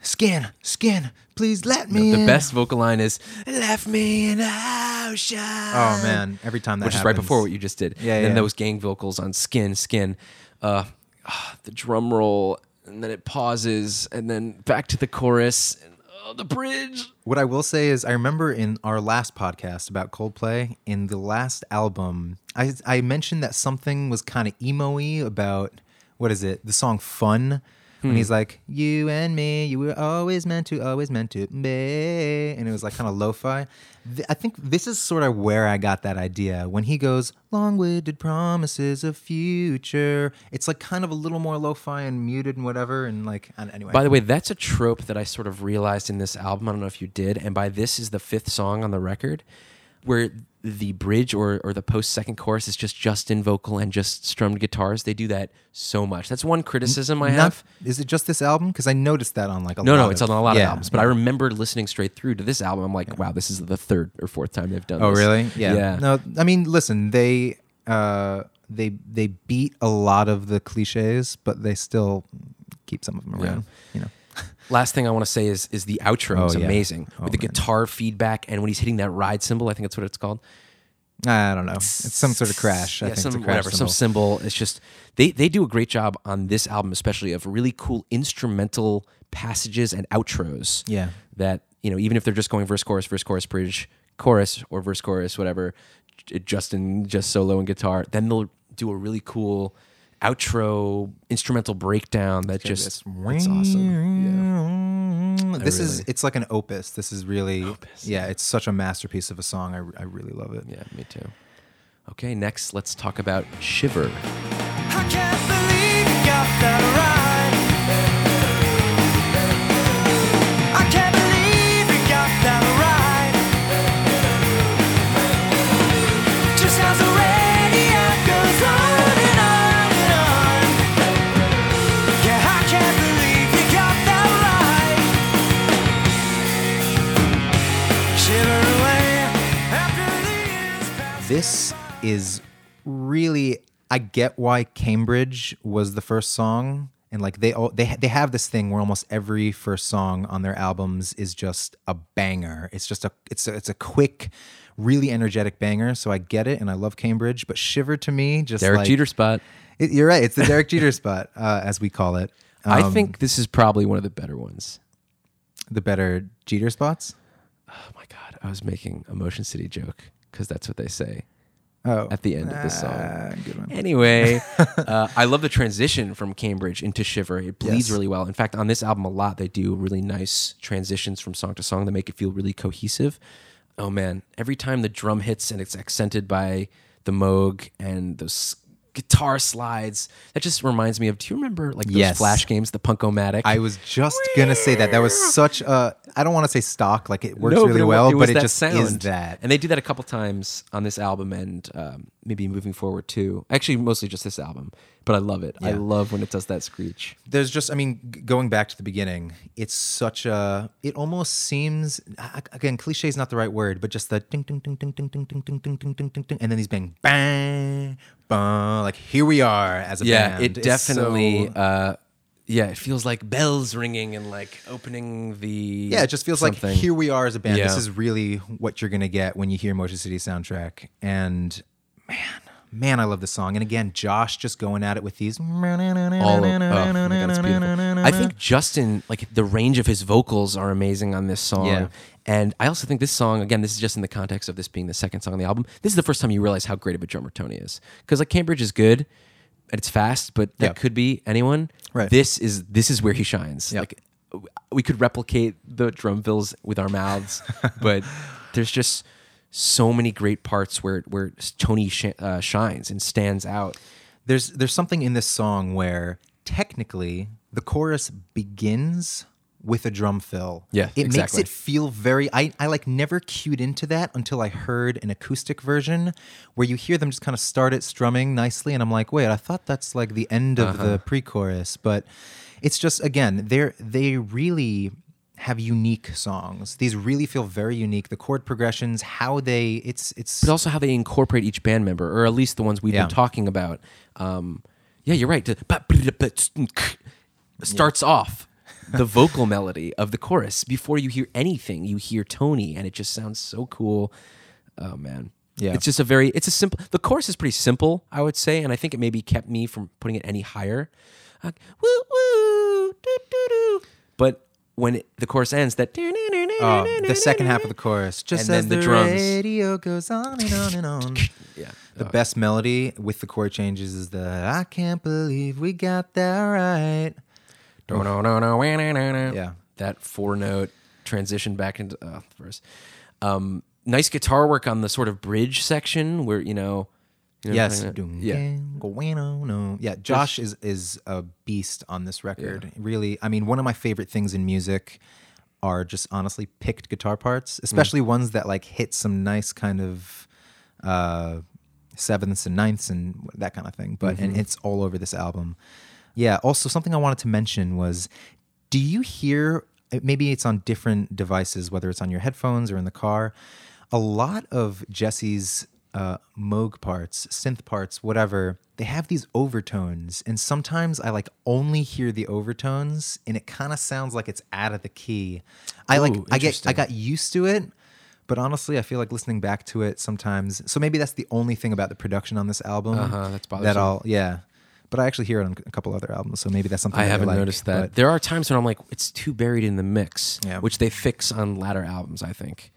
skin, skin, please let me. The in. best vocal line is "Left me in ocean." Oh man, every time that which is right before what you just did. Yeah, And then yeah. those gang vocals on "Skin, Skin," uh, ah, the drum roll, and then it pauses, and then back to the chorus, and oh, the bridge. What I will say is, I remember in our last podcast about Coldplay, in the last album, I I mentioned that something was kind of emo-y about what is it? The song "Fun." Hmm. When he's like, "You and me, you were always meant to, always meant to," be," and it was like kind of lo-fi. Th- I think this is sort of where I got that idea. When he goes, "Long-winded promises of future," it's like kind of a little more lo-fi and muted and whatever. And like, and anyway, By the way, that's a trope that I sort of realized in this album. I don't know if you did. And by this is the fifth song on the record, where the bridge or, or the post second chorus is just Justin vocal and just strummed guitars. They do that so much. That's one criticism I Not- have. Is it just this album? Because I noticed that on like a No, lot no, of, it's on a lot yeah, of albums. But I remember listening straight through to this album. I'm like, wow, this is the third or fourth time they've done this. Oh, this. really? Yeah. Yeah. No, I mean, listen, they uh, they they beat a lot of the cliches, but they still keep some of them around. You know. Last thing I want to say is is the outro Oh, is yeah. amazing Oh, with the man. guitar feedback and when he's hitting that ride cymbal. I think that's what it's called. I don't know. It's some sort of crash. I yeah, think some it's a crash whatever, some symbol. symbol. It's just they they do a great job on this album, especially of really cool instrumental passages and outros. Yeah. that you know, even if they're just going verse chorus verse chorus bridge chorus or verse chorus whatever, Justin just solo and guitar, then they'll do a really cool outro instrumental breakdown that just It's it's awesome. This is it's like an opus. This is really Opus, yeah. It's such a masterpiece of a song. I, I really love it. Yeah, yeah, me too. Okay, next let's talk about Shiver. This is really I get why Cambridge was the first song and like they all they they have this thing where almost every first song on their albums is just a banger. It's just a it's a, it's a quick really energetic banger, so I get it and I love Cambridge, but Shiver to me just Derek like, Jeter spot. It, you're right, it's the Derek Jeter spot uh, as we call it. I Um, think this is probably one of the better ones. the better Jeter spots. Oh my god, I was making a Motion City joke because that's what they say Oh. at the end of the song. Ah, good one. Anyway, uh, I love the transition from Cambridge into Shiver. It bleeds Yes. really well. In fact, on this album a lot, they do really nice transitions from song to song that make it feel really cohesive. Oh man, every time the drum hits and it's accented by the Moog and those guitar slides, that just reminds me of. Do you remember like those Yes. Flash games, the Punkomatic? I was just gonna say that. That was such a. I don't want to say stock, like it works No, really it, well, it but it just sound. is that. And they do that a couple times on this album and um, maybe moving forward too. Actually, mostly just this album, but I love it. I love when it does that screech. There's just, I mean, going back to the beginning, it's such a. It almost seems again, cliche is not the right word, but just the ding ding ding ding ding ding ding ding ding ding ding ding ding, and then these bang, bang bang, like here we are as a Yeah, band. Yeah, it definitely. so- uh, yeah, it feels like bells ringing and like opening the. yeah, it just feels something. like here we are as a band. This is really what you're gonna get when you hear Motion City soundtrack. And man, man, I love this song. And again, Josh just going at it with these. all of, oh God, it's beautiful. I think Justin, like the range of his vocals are amazing on this song. Yeah. And I also think this song, again, this is just in the context of this being the second song on the album. This is the first time you realize how great of a drummer Tony is. Because like Cambridge is good it's fast, but that Yeah. could be anyone. Right. This is this is where he shines. Yeah. Like we could replicate the drum fills with our mouths, but there's just so many great parts where where Tony sh- uh, shines and stands out. there's there's something in this song where technically the chorus begins with a drum fill. Yeah, it makes it feel very. I I like never cued into that until I heard an acoustic version where you hear them just kind of start it strumming nicely, and I'm like, wait, I thought that's like the end of Uh-huh. the pre-chorus, but it's just again they're they really have unique songs. These really feel very unique. The chord progressions, how they it's it's but also how they incorporate each band member, or at least the ones we've Yeah. been talking about. Um, yeah, you're right. Starts off the vocal melody of the chorus before you hear anything. You hear Tony, and it just sounds so cool. Oh man, Yeah. It's just a very. It's a simple. The chorus is pretty simple, I would say, and I think it maybe kept me from putting it any higher. Like, woo woo, doo, doo, doo. But when it, the chorus ends, that Oh, the second half of the chorus, just And as then the, the drums. radio goes on and on and on. yeah, The oh. best melody with the chord changes is the "I can't believe we got that right." Yeah. That four note transition back into uh, the verse. Um, nice guitar work on the sort of bridge section where, you know. you know Yes, what I'm Dum, saying? yeah. dum, go, no, no. yeah. Josh is is a beast on this record. Really, I mean, one of my favorite things in music are just honestly picked guitar parts, Mm. especially ones that like hit some nice kind of uh, sevenths and ninths and that kind of thing. But and Mm-hmm. it's all over this album. Yeah. Also, something I wanted to mention was, do you hear? Maybe it's on different devices, whether it's on your headphones or in the car. A lot of Jesse's uh, Moog parts, synth parts, whatever, they have these overtones, and sometimes I like only hear the overtones, and it kind of sounds like it's out of the key. I like Ooh, I get I got used to it, but honestly, I feel like listening back to it sometimes. So maybe that's the only thing about the production on this album Uh-huh, that's that. I'll yeah. But I actually hear it on a couple other albums, so maybe that's something I that haven't like, noticed that. but- There are times when I'm like, it's too buried in the mix, Yeah. which they fix on latter albums, I think.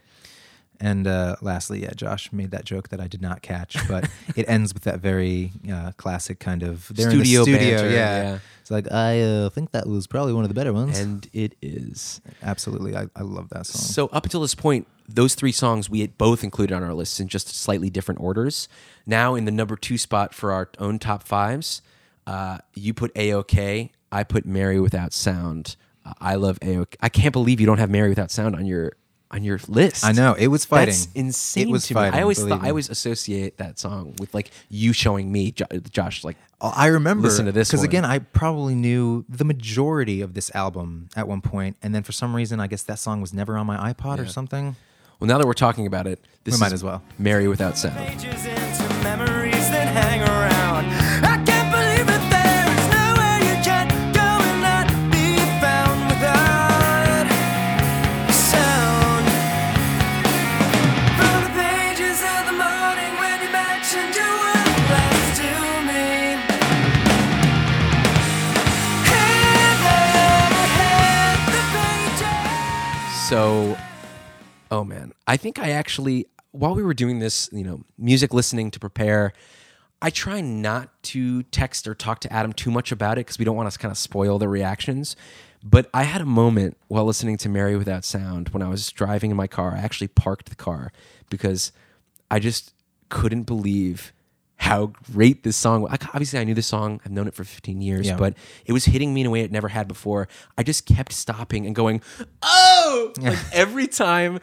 And uh, lastly, yeah, Josh made that joke that I did not catch, but it ends with that very uh, classic kind of Studio studio. banter, yeah. yeah. it's like I uh, think that was probably one of the better ones. And it is. Absolutely, I, I love that song. So up until this point, those three songs we had both included on our lists in just slightly different orders. Now in the number two spot for our own top fives, uh, you put AOK, I put Mary Without Sound. Uh, I love AOK. I can't believe you don't have Mary Without Sound on your on your list. I know it was fighting. That's insane It was to fighting. me. I always believe thought I always associate that song with like you showing me Jo- Josh like Oh, I remember Listen to this because again, I probably knew the majority of this album at one point, and then for some reason, I guess that song was never on my iPod or something. well now that we're talking about it this We might is as well. Mary Without Sound. So, oh man, I think I actually, while we were doing this, you know, music listening to prepare, I try not to text or talk to Adam too much about it because we don't want to kind of spoil the reactions. But I had a moment while listening to Mary Without Sound when I was driving in my car. I actually parked the car because I just couldn't believe how great this song was. Obviously, I knew this song. I've known it for 15 years, Yeah. but it was hitting me in a way it never had before. I just kept stopping and going, "Oh!" Like every time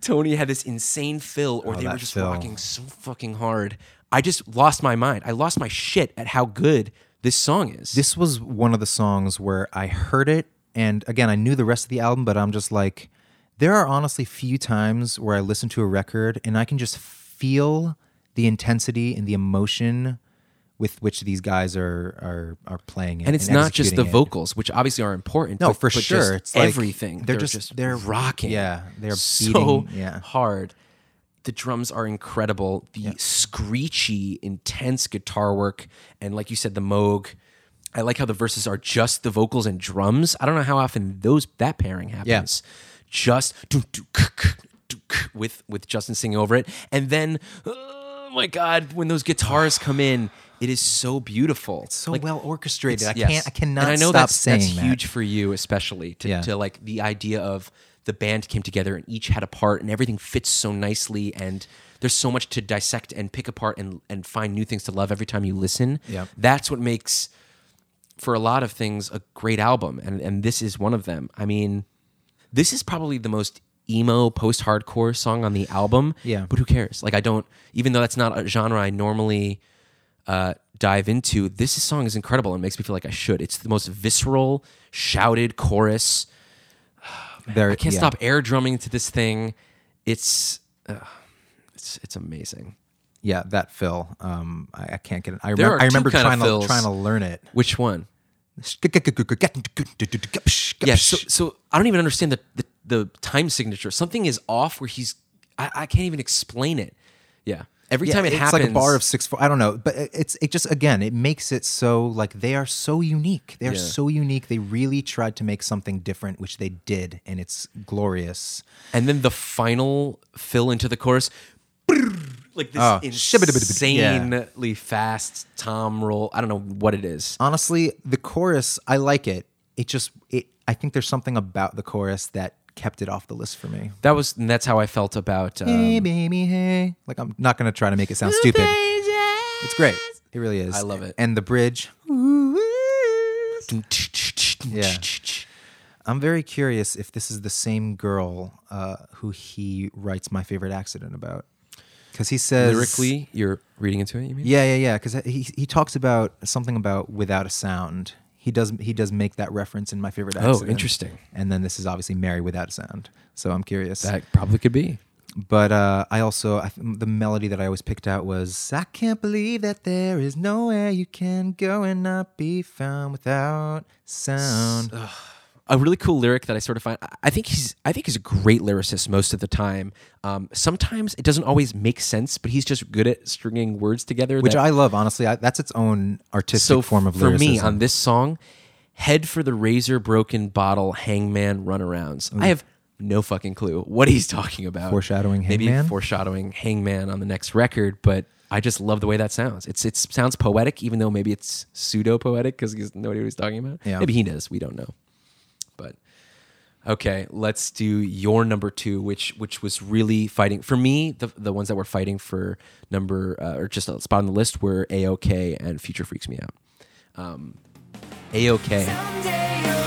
Tony had this insane fill, or Oh, they were that just fill. rocking so fucking hard. I just lost my mind. I lost my shit at how good this song is. This was one of the songs where I heard it, and again, I knew the rest of the album, but I'm just like, there are honestly few times where I listen to a record and I can just feel the intensity and the emotion with which these guys are are are playing it, and it's not just the it. vocals, which obviously are important. No, but- for but sure. It's like everything. they're They're, just- just they're- rocking. yeah, they're so beating- yeah. hard. The drums are incredible. The screechy, intense guitar work, and like you said, the Moog. I like how the verses are just the vocals and drums. I don't know how often those that pairing happens. Yeah. Just doo, doo, k, k, doo, k, with with Justin singing over it, and then oh my god, when those guitars come in, it is so beautiful. so well orchestrated. I yes. can't I cannot and I know stop that's, saying that's that. huge for you, especially to, Yeah. to like the idea of the band came together and each had a part and everything fits so nicely and there's so much to dissect and pick apart and, and find new things to love every time you listen. Yep. That's what makes for a lot of things a great album, and and this is one of them. I mean, this is probably the most emo post hardcore song on the album. Yeah. but who cares? Like I don't, even though that's not a genre I normally uh, dive into. This song is incredible and makes me feel like I should. It's the most visceral, shouted chorus. There, I can't yeah. stop air drumming to this thing. It's uh, it's it's amazing. Yeah, that fill. Um, I, I can't get it. I, remember, I remember trying to trying to learn it. Which one? Yeah, so so I don't even understand the the, the time signature. Something is off where he's I, I can't even explain it. Yeah. Every Yeah, time it happens. it's happens like a bar of six four. I don't know, but it's it just again it makes it so like they are so unique. They are Yeah. so unique. They really tried to make something different, which they did, and it's glorious. and then the final fill into the chorus like this Oh, shibbidi-bidi-bidi. Yeah. insanely fast tom roll. I don't know what it is. Honestly, the chorus I like it. It just it. I think there's something about the chorus that kept it off the list for me. That was and that's how I felt about hey um, baby, hey. Like I'm not gonna try to make it sound stupid. It's great. It really is. I love it. And the bridge. Yeah. I'm very curious if this is the same girl uh, who he writes my favorite accident about. Because he says lyrically. You're reading into it. You mean? Yeah, yeah, yeah. Because he he talks about something about without a sound. He does he does make that reference in my favorite Oh, interesting. And then this is obviously Mary without a sound. So I'm curious. That probably could be. But uh, I also I, th- the melody that I always picked out was I can't believe that there is nowhere you can go and not be found without sound. A really cool lyric that I sort of find. I- think he's I think he's a great lyricist most of the time. Um, sometimes it doesn't always make sense, but he's just good at stringing words together. Which I love, honestly. I, that's its own artistic so form of for me on this song, head for the razor broken bottle hangman runarounds. I have no fucking clue what he's talking about. Foreshadowing maybe Hangman? foreshadowing hangman on the next record, but. I just love the way that sounds. It's it sounds poetic, even though maybe it's pseudo poetic because he doesn't know what he's talking about. Yeah. Maybe he does. We don't know. Okay, let's do your number two, which which was really fighting for me. The the ones that were fighting for number uh, or just a spot on the list were AOK and Future Freaks Me Out. Um, AOK. Someday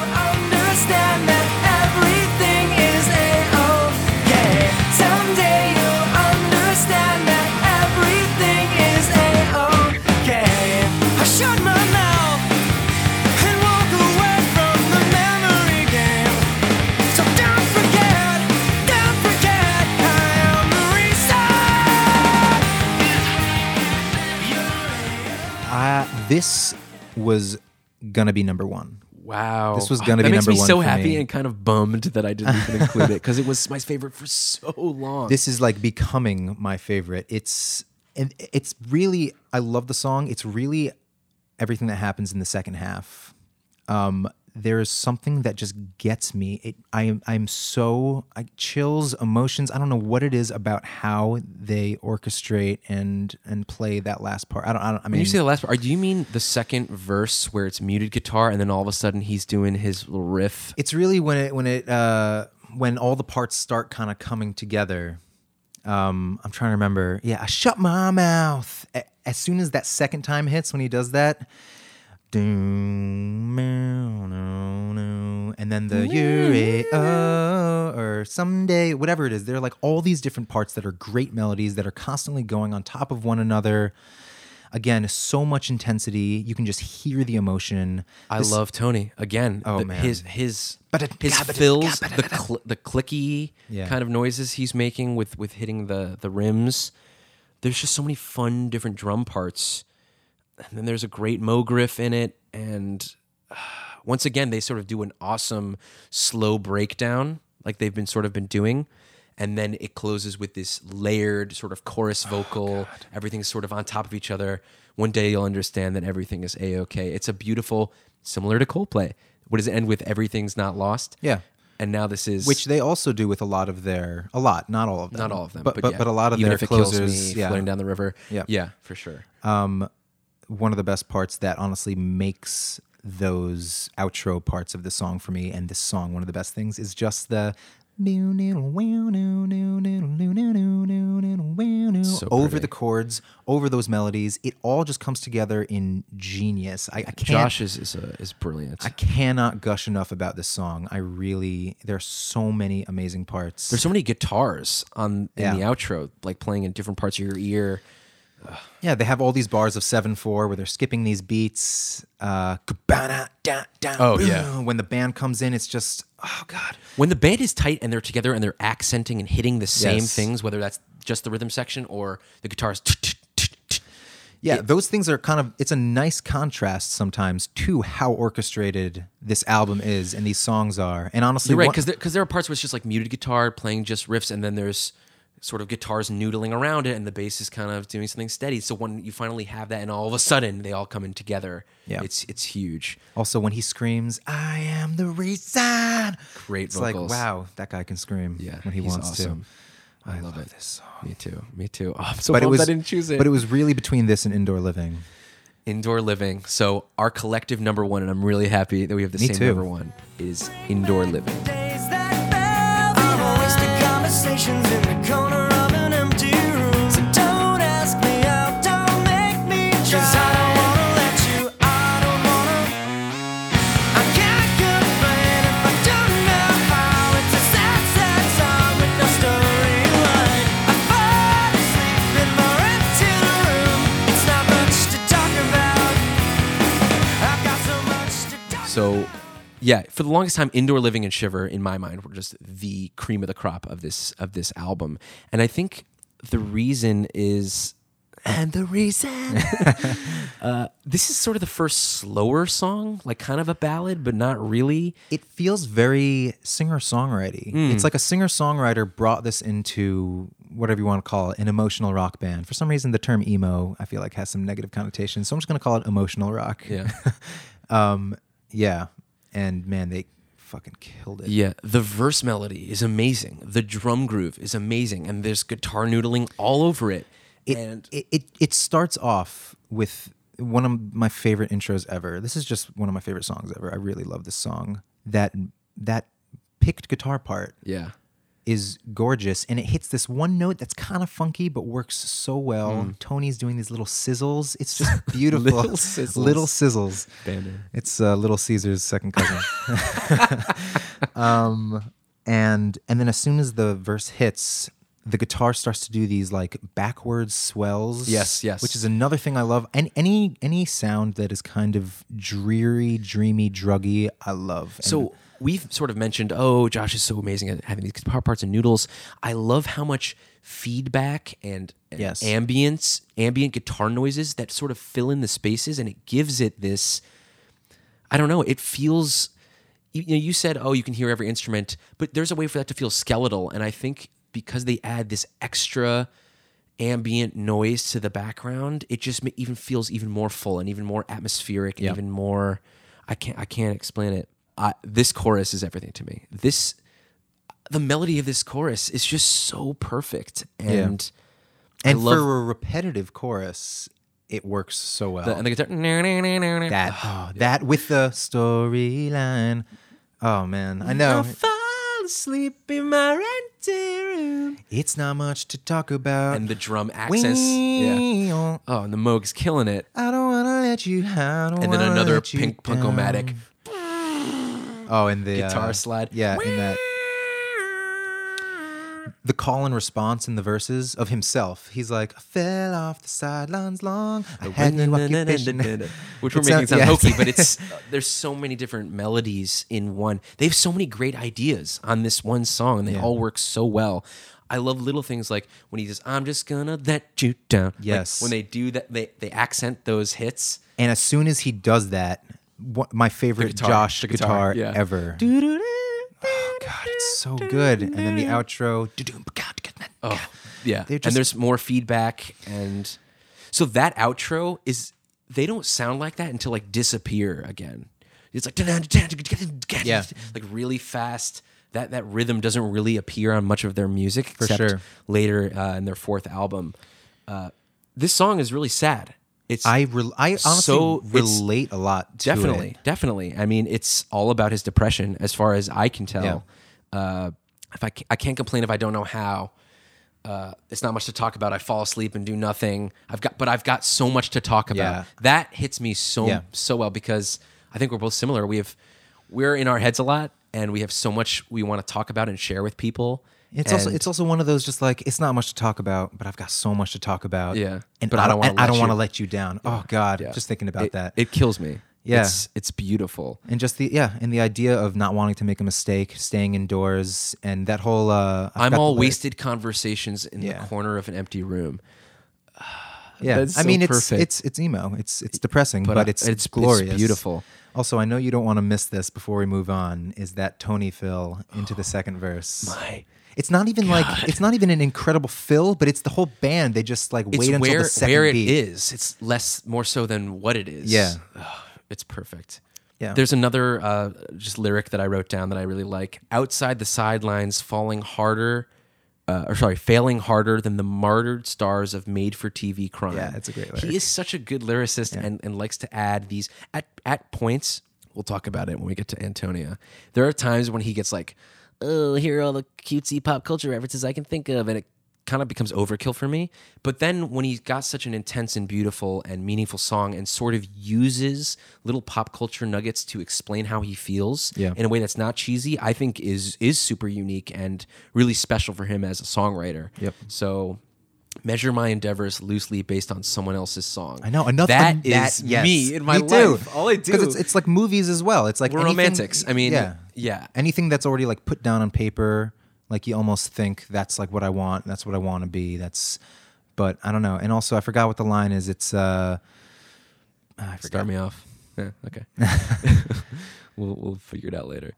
this was gonna be number one. Wow, This was gonna that be makes number me one so for happy me. and kind of bummed that I didn't even include it because it was my favorite for so long. This is like becoming my favorite. It's and it's really I love the song. It's really everything that happens in the second half. Um, there is something that just gets me. It, I I'm so I, chills, emotions. I don't know what it is about how they orchestrate and and play that last part. I don't. I, don't, I when mean, you say the last part, do you mean the second verse where it's muted guitar and then all of a sudden he's doing his little riff? it's really when it when it uh when all the parts start kind of coming together um i'm trying to remember yeah i shut my mouth as soon as that second time hits when he does that doom, meow, no, no, and then the oh, or someday whatever it is there are like all these different parts that are great melodies that are constantly going on top of one another again so much intensity you can just hear the emotion I This- love Tony again. Oh, the- man. his his his fills, the cl- the clicky Yeah. kind of noises he's making with with hitting the the rims. There's just so many fun different drum parts, and then there's a great Moog riff in it, and uh, once again they sort of do an awesome slow breakdown like they've been sort of been doing. And then it closes with this layered sort of chorus Oh, vocal. Everything's sort of on top of each other. One day you'll understand that everything is a okay. It's a beautiful, similar to Coldplay. What does it end with? Everything's not lost. Yeah. And now this is which they also do with a lot of their a lot not all of them not all of them, but but, yeah. but a lot of Even their if closers me, yeah floating down the river. Yeah. yeah, for sure. um one of the best parts that honestly makes those outro parts of the song for me and this song one of the best things is just the So over the chords, over those melodies. It all just comes together in genius. I, I can't. Josh is is, uh, is brilliant. I cannot gush enough about this song. I really, there are so many amazing parts. There's so many guitars on in Yeah. the outro, like playing in different parts of your ear. Yeah, they have all these bars of seven four where they're skipping these beats. Uh, kabana, da, da, Oh, boom. yeah. When the band comes in, it's just oh god. When the band is tight and they're together and they're accenting and hitting the same Yes. things, whether that's just the rhythm section or the guitars. Yeah, those things are kind of. It's a nice contrast sometimes to how orchestrated this album is and these songs are. And honestly, You're right, one- because there, 'cause there are parts where it's just like muted guitar playing just riffs, and then there's sort of guitars noodling around it, and the bass is kind of doing something steady. So when you finally have that, and all of a sudden they all come in together, Yeah. it's it's huge. also when he screams, "I am the reason." Great It's vocals. like wow, that guy can scream Yeah, when he wants awesome. to. I, love, it. This song. Me too. Me too. Oh, I'm so But it was. I didn't choose it. But it was really between this and indoor living. indoor living. So our collective number one, and I'm really happy that we have the Me same too. number one, is indoor living. Conversations in the corner yeah, for the longest time, indoor living and shiver in my mind were just the cream of the crop of this of this album, and I think the reason is, and the reason, uh, this is sort of the first slower song, like kind of a ballad, but not really. it feels very singer songwriter. Hmm. It's like a singer songwriter brought this into whatever you want to call it, an emotional rock band. For some reason, the term emo I feel like has some negative connotations, so I'm just going to call it emotional rock. Yeah. um, yeah, and man, they fucking killed it. Yeah, the verse melody is amazing. The drum groove is amazing, and there's guitar noodling all over it. It, and it, it it starts off with one of my favorite intros ever. This is just one of my favorite songs ever. I really love this song. That that picked guitar part yeah, is gorgeous and it hits this one note that's kind of funky but works so well. Tony's doing these little sizzles. It's just beautiful. Little sizzles. Little sizzles. Bandit. It's uh, Little Caesar's second cousin. um, and and then as soon as the verse hits, the guitar starts to do these like backwards swells. Yes, yes. Which is another thing I love. And any any sound that is kind of dreary, dreamy, druggy, I love. And So we've sort of mentioned, oh, Josh is so amazing at having these power parts and noodles. I love how much feedback and, and Yes. ambience, ambient guitar noises that sort of fill in the spaces, and it gives it this. I don't know. It feels. You, know, you said, oh, you can hear every instrument, but there's a way for that to feel skeletal, and I think because they add this extra ambient noise to the background, it just even feels even more full and even more atmospheric and Yeah. even more. I can't. I can't explain it. I, this chorus is everything to me. This, the melody of this chorus is just so perfect, and I and love for a repetitive chorus, it works so well. the, and the guitar. that oh, oh that with the storyline. Oh man, I know. I fall asleep in my rented room. It's not much to talk about. And the drum accents. Yeah. Yeah. Oh, and the Moog's killing it. I don't wanna let you. I don't And then another pink punkomatic. Oh, and the Guitar uh, slide. Yeah, in that the call and response in the verses of himself. He's like, I fell off the sidelines long. I had no occupation. Which we're making sound yeah. hokey, but it's uh, there's so many different melodies in one. They have so many great ideas on this one song, and they Yeah. all work so well. I love little things like when he says, "I'm just gonna let you down." Like, Yes. when they do that, they they accent those hits. And as soon as he does that, what, my favorite guitar, Josh the guitar, guitar, yeah. ever. Oh God, it's so good. And then the outro. Oh, yeah. Just- and there's more feedback, and so that outro is they don't sound like that until like disappear again. It's like Yeah. like really fast. That that rhythm doesn't really appear on much of their music, except sure. later uh, in their fourth album. Uh, this song is really sad. It's I re- I honestly So relate a lot to definitely it. definitely i mean it's all about his depression as far as i can tell uh, if I can't, I can't complain if I don't know how. Uh, it's not much to talk about. I fall asleep and do nothing. I've got, but I've got so much to talk about. Yeah. That hits me so Yeah. so well because I think we're both similar. We have we're in our heads a lot, and we have so much we want to talk about and share with people. It's also it's also one of those just like it's not much to talk about, but I've got so much to talk about. Yeah. and But I don't wanna I don't want to let you down. Oh God, Yeah. just thinking about It- that. It kills me. Yeah. it's, it's beautiful. and just the yeah, and the idea of not wanting to make a mistake, staying indoors, and that whole uh, I I'm forgot all the wasted conversations in Yeah. the corner of an empty room. Yeah, That's I so mean it's perfect. it's it's emo. It's it's depressing, But, but, it's it's- it's glorious, beautiful. Also, I know you don't want to miss this before we move on. Is that Tony fill into the second verse? My It's not even like it's not even an incredible fill, but it's the whole band. They just like it's wait until where the second where it beat. is. It's less more so than what it is. Yeah. It's perfect. Yeah. There's another uh, just lyric that I wrote down that I really like. Outside the sidelines, falling harder, uh, or sorry, failing harder than the martyred stars of made-for-TV crime. Yeah, it's a great lyric. He is such a good lyricist and, and likes to add these at at points. We'll talk about it when we get to Antonia. There are times when he gets like, "Oh, here are all the cutesy pop culture references I can think of," and it kind of becomes overkill for me. But then when he's got such an intense and beautiful and meaningful song and sort of uses little pop culture nuggets to explain how he feels Yeah. in a way that's not cheesy, I think is is super unique and really special for him as a songwriter. Yep. So measure my endeavors loosely based on someone else's song. I know enough. That of is that, yes. me in my Me too. life. All I do because it's it's like movies as well. It's like we're anything- romantics. I mean, yeah, yeah. anything that's already like put down on paper, like you almost think that's like what I want. That's what I want to be. That's, but I don't know. And also, I forgot what the line is. It's uh, I forgot. Start me off. Yeah, okay. we'll we'll figure it out later.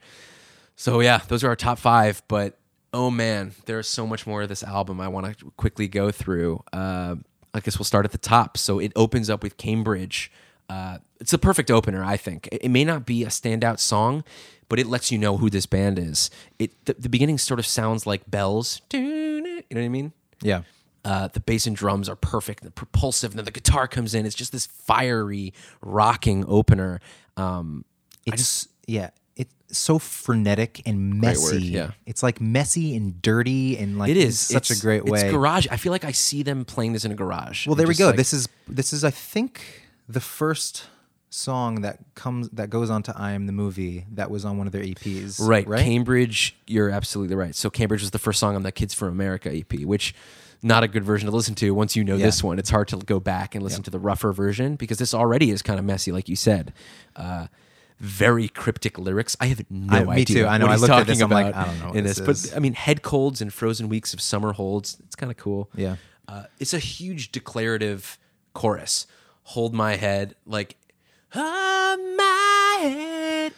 So yeah, those are our top five. But oh man, there's so much more of this album I want to quickly go through. Uh, I guess we'll start at the top. So it opens up with Cambridge. Uh, it's a perfect opener, I think. It, it may not be a standout song, but it lets you know who this band is. It the, the beginning sort of sounds like bells. You know what I mean? Yeah. Uh, the bass and drums are perfect, the propulsive, and then the guitar comes in. It's just this fiery, rocking opener. Um, It's yeah. So frenetic and messy. word, yeah. It's like messy and dirty and like it is such a great way. It's garage. I feel like I see them playing this in a garage. Well, there we go. like- this is this is I think the first song that comes that goes on to I Am the Movie that was on one of their EPs. right. Right. Cambridge. You're absolutely right. So Cambridge was the first song on the Kids for America EP, which not a good version to listen to once you know Yeah. this one. It's hard to go back and listen to the rougher version because this already is kind of messy, like you said. Uh, very cryptic lyrics. I have no I- me idea. too. I know. What I he's looked at this, I'm like, I don't know in this this, is. but I mean, head colds and frozen weeks of summer holds. It's kind of cool. Yeah. Uh, it's a huge declarative chorus. Hold my head, like hold my head.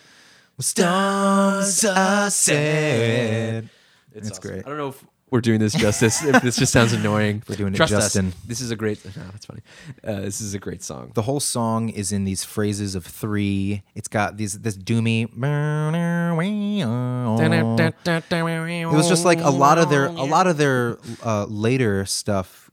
Stars are said. It's awesome. great. I don't know if we're doing this justice. if this just sounds annoying, We're doing it, Trust Justin. Us. This is a great. No, that's funny. Uh, this is a great song. The whole song is in these phrases of three. It's got these this doomy. It was just like a lot of their a lot of their uh, later stuff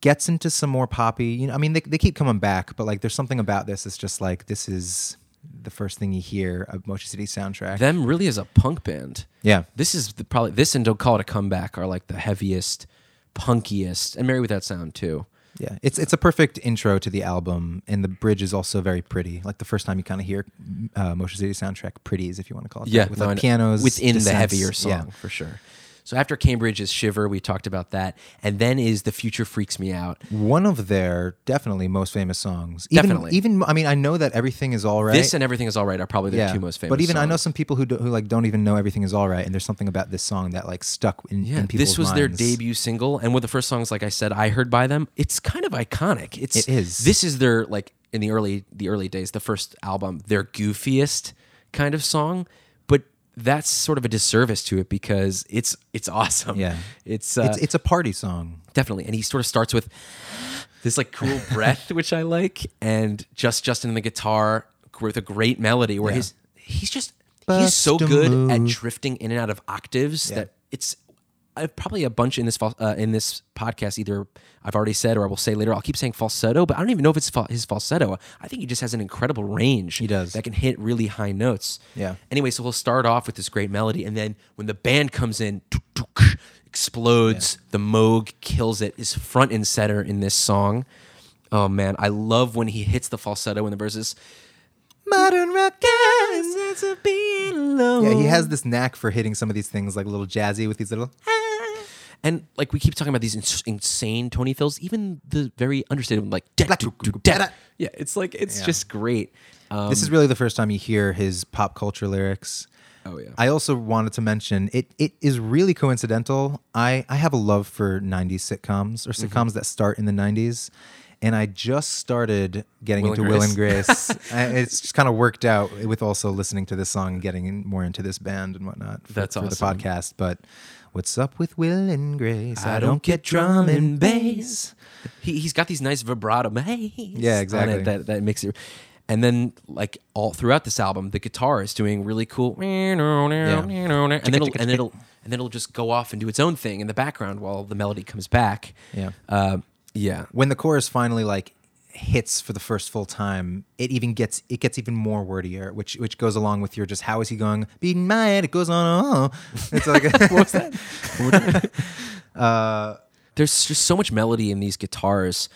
gets into some more poppy. You know, I mean, they they keep coming back, but like there's something about this. It's just like this is the first thing you hear of Motion City soundtrack. Them really as a punk band. yeah, This is the, probably this and don't call it a comeback are like the heaviest, punkiest, and Mary Without Sound too. yeah. It's it's a perfect intro to the album, and the bridge is also very pretty. Like the first time you kind of hear uh, Motion City soundtrack, pretties if you want to call it. Yeah, that, with no, like pianos within the heavier song Yeah. for sure. So after Cambridge is Shiver, we talked about that, and then is The Future Freaks Me Out. One of their definitely most famous songs. Even, Definitely. Even I mean, I know that everything is all right. This and Everything Is All Right are probably their two most famous. But even I know some people who do, who like don't even know everything is all right, and there's something about this song that like stuck in, Yeah, in people's this was their debut single, and one of the first songs, like I said, I heard by them. It's kind of iconic. It's It is. This is their like in the early the early days, the first album, their goofiest kind of song, that's sort of a disservice to it because it's it's awesome. Yeah. it's uh, It's it's a party song. definitely, and he sort of starts with this like cool breath, which I like, and just Justin in the guitar with a great melody where Yeah. his he's just he's so good at drifting in and out of octaves Yeah. that it's I've probably a bunch in this uh, in this podcast. Either I've already said or I will say later. I'll keep saying falsetto, but I don't even know if it's fa- his falsetto. I think he just has an incredible range. He does. that can hit really high notes. Yeah. Anyway, so we'll start off with this great melody, and then when the band comes in, explodes. The Moog kills it. Is front and center in this song. Oh man, I love when he hits the falsetto in the verses. Modern rock is a being alone. Yeah, he has this knack for hitting some of these things like a little jazzy with these little. And like we keep talking about these ins- insane Tony fills, even the very understated one, like da- do- do- da. yeah, it's like it's Yeah. just great. Um, this is really the first time you hear his pop culture lyrics. oh yeah, I also wanted to mention it. It is really coincidental. I I have a love for '90s sitcoms or Mm-hmm. sitcoms that start in the '90s, and I just started getting Will into Will and Grace. I- it's just kind of worked out with also listening to this song, and getting in- more into this band and whatnot. For, That's for awesome. the podcast. But what's up with Will and Grace? I don't get drum and bass. He he's got these nice vibrato. Yeah, on exactly. it that that makes it. And then, like all throughout this album, the guitar is doing really cool. And then it'll, and it'll and then it'll just go off and do its own thing in the background while the melody comes back. Yeah. uh, yeah. when the chorus finally like hits for the first full time, it even gets it gets even more wordier, which which goes along with your just how is he going beating my head? It goes on. Oh. It's like What's that? Uh, there's just so much melody in these guitars.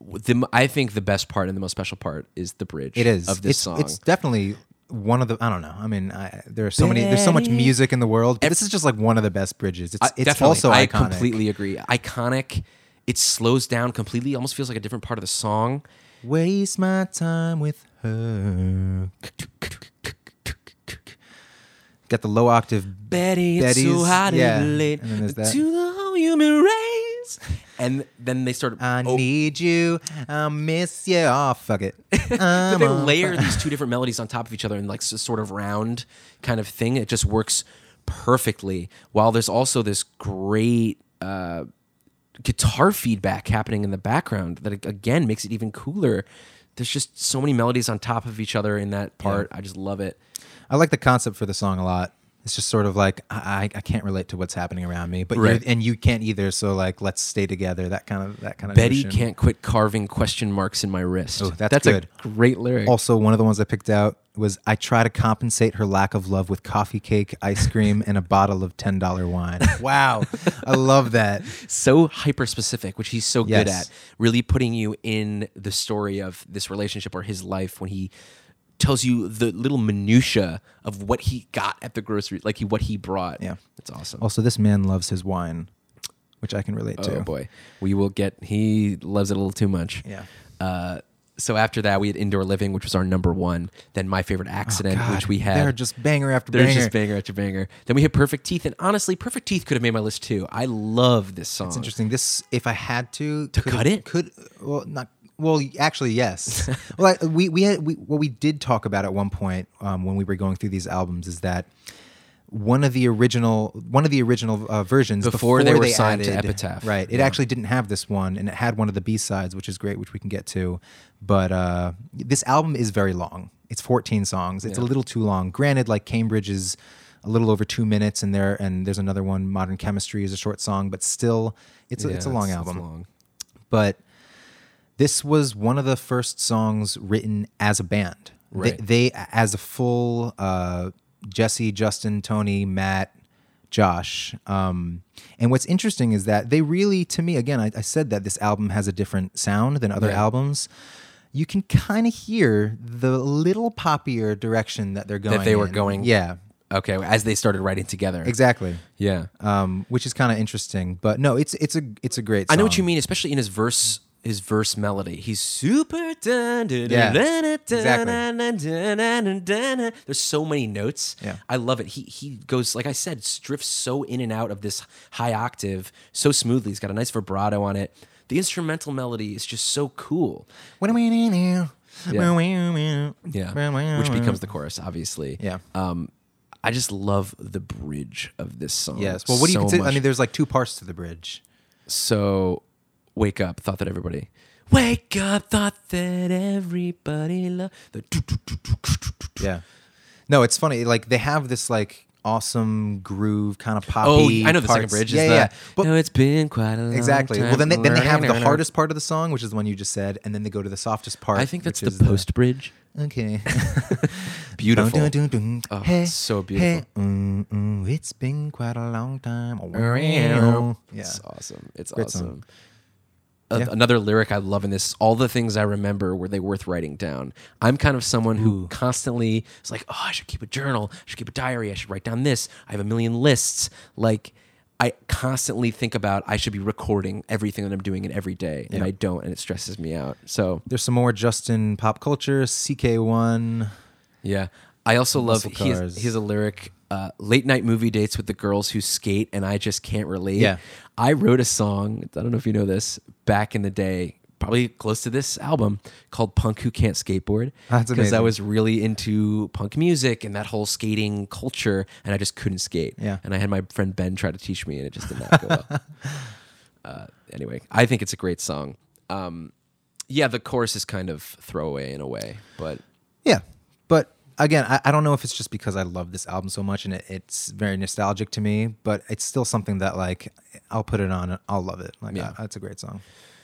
The, I think the best part and the most special part is the bridge. it is of this it's, song. It's definitely one of the I don't know. I mean, I, there are so many. There's so much music in the world. But this is just like one of the best bridges. It's I- it's also I iconic. completely agree. Iconic. It slows down completely. Almost feels like a different part of the song. waste my time with her. Got the low octave Betty, it's so Betty's- hot yeah, and late and then there's that. to the whole human race. And then they start. I oh, need you. I miss you. Oh, fuck it. but they layer these two different melodies on top of each other in like s- sort of round kind of thing. It just works perfectly. While there's also this great uh, guitar feedback happening in the background that again makes it even cooler. There's just so many melodies on top of each other in that part. I just love it. I like the concept for the song a lot. It's just sort of like I, I can't relate to what's happening around me, but Right. and you can't either. So like, let's stay together. That kind of that kind of. Betty notion. can't quit carving question marks in my wrist. Oh, that's good. a great lyric. Also, one of the ones I picked out was I try to compensate her lack of love with coffee cake, ice cream, and a bottle of ten dollar wine. Wow, I love that. so hyper specific, which he's so good at, really putting you in the story of this relationship or his life when he tells you the little minutia of what he got at the grocery, like he what he brought. Yeah. it's awesome. Also, this man loves his wine, which I can relate to. oh boy, we will get. He loves it a little too much. Yeah. Uh, so after that, we had indoor living, which was our number one. Then my favorite accident, Oh, which we had. They're just banger after banger. There's banger. just banger after banger. Then we had Perfect Teeth, and honestly, Perfect Teeth could have made my list too. I love this song. It's interesting. This, if I had to, To could- cut it? could well not. Well, actually, yes. well, I, we we had we, what we did talk about at one point um, when we were going through these albums is that one of the original one of the original uh, versions Before they were signed to Epitaph. right? It Yeah. actually didn't have this one, and it had one of the B sides, which is great, which we can get to. But uh, this album is very long. It's 14 songs. It's a little too long. Granted, like Cambridge is a little over two minutes, and there and there's another one. Modern Chemistry is a short song, but still, it's a, it's a long it's album. long. But this was one of the first songs written as a band. Right. They, they as a full uh, Jesse, Justin, Tony, Matt, Josh. Um, and what's interesting is that they really, to me, again, I, I said that this album has a different sound than other Right. albums. You can kind of hear the little poppier direction that they're going. That they were in. going. Yeah, Okay, as they started writing together. exactly. Yeah. Um, which is kind of interesting, but no, it's it's a it's a great. I know what you mean, especially in his verse his verse melody. He's super dun, dun, Yeah, dun, exactly. There's so many notes. Yeah. I love it. He he goes like I said, drifts so in and out of this high octave so smoothly. He's got a nice vibrato on it. The instrumental melody is just so cool. Yeah. Yeah. Which becomes the chorus, obviously. Yeah. Um I just love the bridge of this song. Yes. Well, what do you so consider? I mean, there's like two parts to the bridge. So, wake up, thought that everybody. Wake up, thought that everybody loved the. Yeah. No, it's funny. Like they have this like awesome groove, kind of Oh, poppy. I know the second parts. bridge. Yeah, is yeah. the, But no, it's been quite a long time. exactly. Well, then they, then they have the hardest part of the song, which is the one you just said, and then they go to the softest part. I think that's which the is post bridge. Okay. Beautiful. Dun, dun, dun, dun. Oh, Hey, so beautiful. Hey, mm, mm, it's been quite a long time. Yeah. Yeah. It's awesome. It's Great awesome. song. A- Yeah. Another lyric I love in this, all the things I remember were they worth writing down. I'm kind of someone who constantly is like, oh, I should keep a journal. I should keep a diary. I should write down this. I have a million lists. Like, I constantly think about I should be recording everything that I'm doing in every day, and Yeah. I don't, and it stresses me out. So, There's some more Justin pop culture. CK1. yeah. I also love he has, he has a lyric uh, late night movie dates with the girls who skate and I just can't relate. Yeah. I wrote a song, I don't know if you know this, back in the day, probably close to this album called Punk Who Can't Skateboard. That's Because I was really into punk music and that whole skating culture and I just couldn't skate. Yeah. And I had my friend Ben try to teach me and it just did not go well. Uh, anyway, I think it's a great song. Um, yeah, the chorus is kind of throwaway in a way, but Yeah. But again, I, I don't know if it's just because I love this album so much and it, it's very nostalgic to me, but it's still something that like I'll put it on and I'll love it. Like Yeah. I- that's a great song.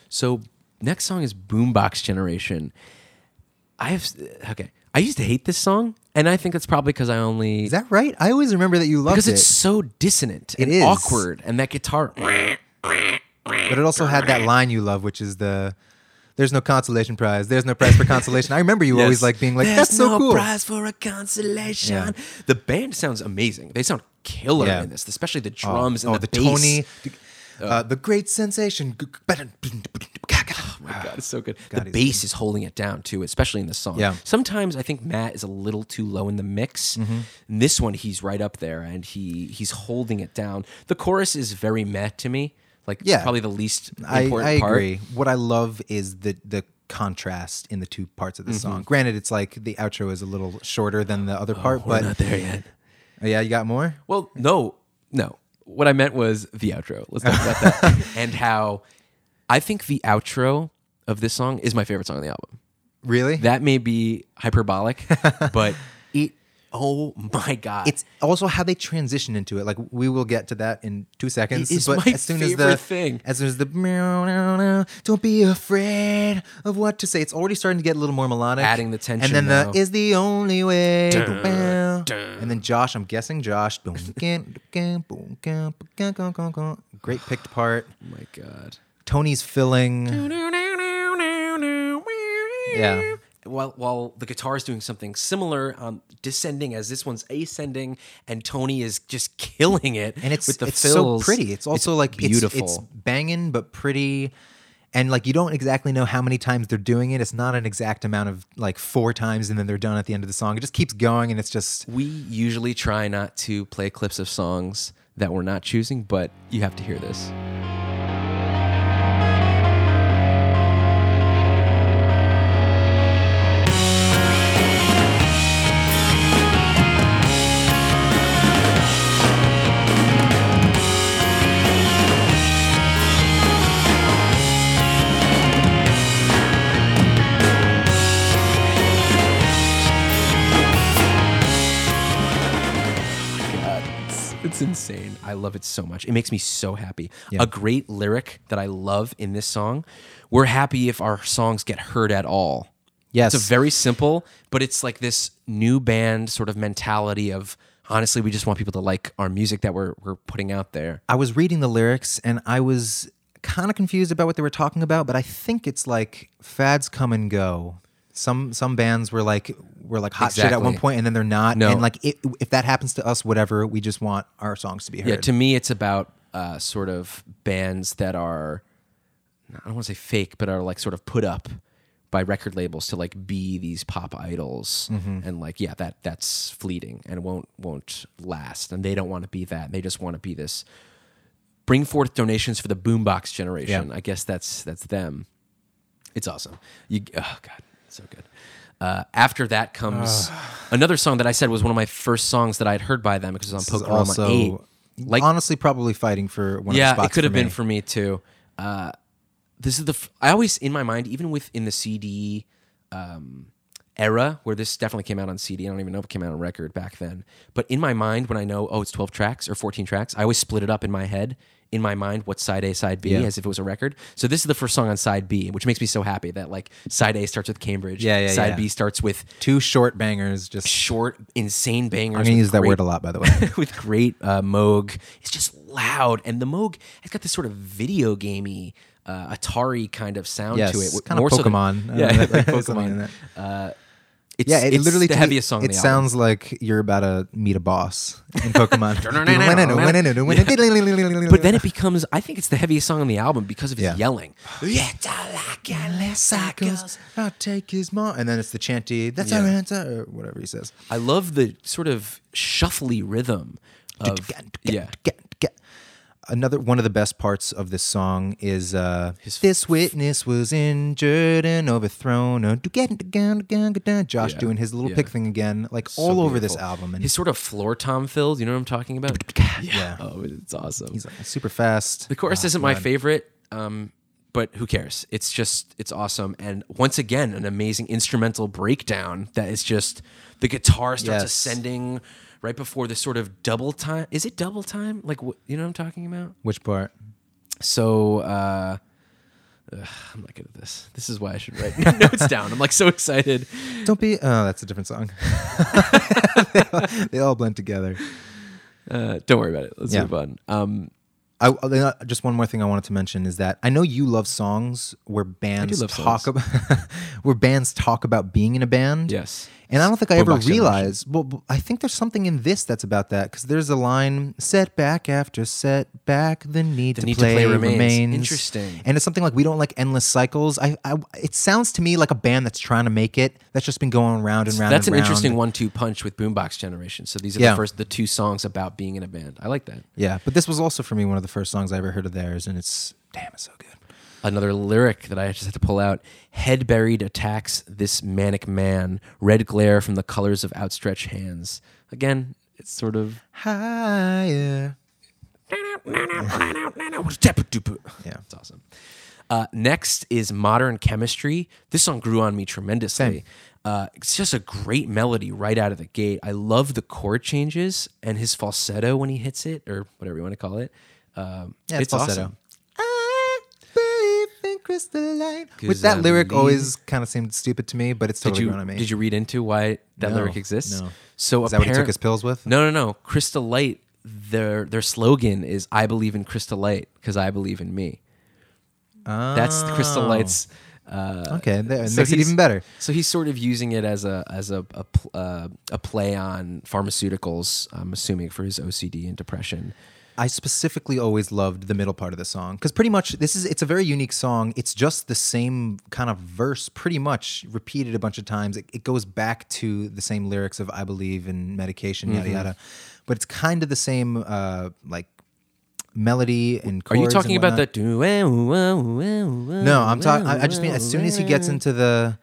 So next song is Boombox Generation. I have okay. I used to hate this song, and I think that's probably because I only Is that right? I always remember that you loved because it. Because it's so dissonant It and is. awkward, and that guitar. But it also had that line you love, which is the "There's no consolation prize. There's no prize for consolation." I remember you always like being like, There's "That's so no cool." prize for a consolation. Yeah. The band sounds amazing. They sound killer Yeah. in this, especially the Oh, drums oh, and the, the bass. Tony, uh, the great sensation. Oh my god, it's so good. God, the bass is holding it down too, especially in the song. Yeah. Sometimes I think Matt is a little too low in the mix. Mm-hmm. In this one, he's right up there, and he he's holding it down. The chorus is very meh to me. Like, Yeah. probably the least I, important I part. agree. What I love is the the contrast in the two parts of the Mm-hmm. song. Granted, it's like the outro is a little shorter than the other part, Oh, We're but not there yet. Oh, yeah, you got more. Well, no, no. What I meant was the outro. Let's talk about that and how I think the outro of this song is my favorite song on the album. Really? That may be hyperbolic, but it. Oh my god! it's also how they transition into it. Like we will get to that in two seconds. It is but my as soon as the favorite thing. as soon as the meow, meow, meow, don't be afraid of what to say. It's already starting to get a little more melodic, Adding the tension and then now. the is the only way. Dun, dun. And then Josh, I'm guessing Josh. Great picked part. oh my god. Tony's filling. Yeah. While while the guitar is doing something similar, um, descending as this one's ascending, and Tony is just killing it. and it's with the it's fills. so pretty. It's also like it's- beautiful. It's, banging but pretty, and like you don't exactly know how many times they're doing it. It's not an exact amount of like four times and then they're done at the end of the song. It just keeps going, and it's just we usually try not to play clips of songs that we're not choosing, but you have to hear this. It's, insane. I love it so much. It makes me so happy. Yeah. A great lyric that I love in this song. We're happy if our songs get heard at all. yes, It's a very simple, but it's like this new band sort of mentality of honestly, we just want people to like our music that we're we're putting out there. I was reading the lyrics and I was kind of confused about what they were talking about, but I think it's like fads come and go. Some some bands were like were like hot shit at one point and then they're not. No. And like it, if that happens to us, whatever, we just want our songs to be heard. Yeah, to me, it's about uh, sort of bands that are, I don't want to say fake, but are like sort of put up by record labels to like be these pop idols, and like yeah, that that's fleeting and won't won't last, and they don't want to be that. They just want to be this. Bring forth donations for the boombox generation. Yeah. I guess that's that's them. It's awesome. You oh god, so good. Uh, after that comes another song that I said was one of my first songs that I'd heard by them because it was on Punk-O-Rama also Eight. Like honestly probably fighting for one yeah, of the spots it could have been me. for me too. Uh, this is the f- I always in my mind, even within the CD um, era where this definitely came out on CD. I don't even know if it came out on record back then. But in my mind, when I know, oh, it's 12 tracks or 14 tracks, I always split it up in my head, in my mind, what's side A, side B, Yeah. as if it was a record. So this is the first song on side B, which makes me so happy that like side A starts with Cambridge, Yeah, yeah, side yeah. B starts with Two short bangers. Just short, insane bangers. I'm gonna use that word a lot, by the way. with great uh, Moog. It's just loud, and the Moog has got this sort of video gamey, uh, Atari kind of sound Yes, to it. kind of so than- Pokemon. Uh, yeah, like Pokemon. That. It's, yeah, it it's literally the heaviest song. It the album. sounds like you're about to meet a boss in Pokemon. But then it becomes, I think it's the heaviest song on the album because of his Yeah. yelling. cycles, I'll take his mom, and then it's the chanty. That's Yeah. our answer, or whatever he says. I love the sort of shuffly rhythm of yeah. Another one of the best parts of this song is uh, His this witness was injured and overthrown. Uh, Josh Yeah, doing his little yeah. pick thing again, like So all over this album, and his sort of floor tom fills. You know what I'm talking about? Yeah. Oh, it's awesome. he's like super fast. The chorus Oh, isn't my favorite, um, but who cares? It's just it's awesome, and once again, an amazing instrumental breakdown that is just the guitar starts Yes. ascending right before the sort of double time. Is it double time? Like wh- you know what I'm talking about? Which part? So uh, ugh, I'm not good at this. This is why I should write notes down. I'm like so excited. Don't be. Oh, that's a different song. they, all, they all blend together. Uh, don't worry about it. Let's Yeah. move on. Um, I, uh, just one more thing I wanted to mention is that I know you love songs where bands love talk songs. about where bands talk about being in a band. yes. And I don't think I ever realized. Well, I think there's something in this that's about that because there's a line: set back after setback, the need, The to, need to play play remains." remains." Interesting. And it's something like we don't like endless cycles. I, I, it sounds to me like a band that's trying to make it. That's just been going round and round. That's and an round. interesting one-two punch with Boombox Generation. So these are Yeah. the first, the two songs about being in a band. I like that. Yeah, but this was also for me one of the first songs I ever heard of theirs, and it's damn, it's so good. Another lyric that I just had to pull out: "Head buried attacks this manic man. Red glare from the colors of outstretched hands." Again, it's sort of Higher. yeah, it's awesome. Uh, next is Modern Chemistry. This song grew on me tremendously. Uh, it's just a great melody right out of the gate. I love the chord changes and his falsetto when he hits it, or whatever you want to call it. Um, Yeah, it's it's falsetto. awesome. I believe in crystalline. With that I lyric believe- always kind of seemed stupid to me, but it's Did totally you grown on me. did you read into why that No, lyric exists? no. So Is that what he took apparent- his pills with? No, no, no. Crystal Light. Their their slogan is "I believe in Crystal Light because I believe in me." That's the Crystal Oh. Light's. Uh, Okay, that so makes it he's- even better. So he's sort of using it as a as a a, pl- uh, a play on pharmaceuticals. I'm assuming for his OCD and depression. I specifically always loved the middle part of the song because pretty much this is it's a very unique song. It's just the same kind of verse, pretty much repeated a bunch of times. It, it goes back to the same lyrics of "I believe in medication," yada Mm-hmm. yada, but it's kind of the same uh, like melody and. Are you talking about the? No, No, I'm talking. I I just mean as soon as he gets into the,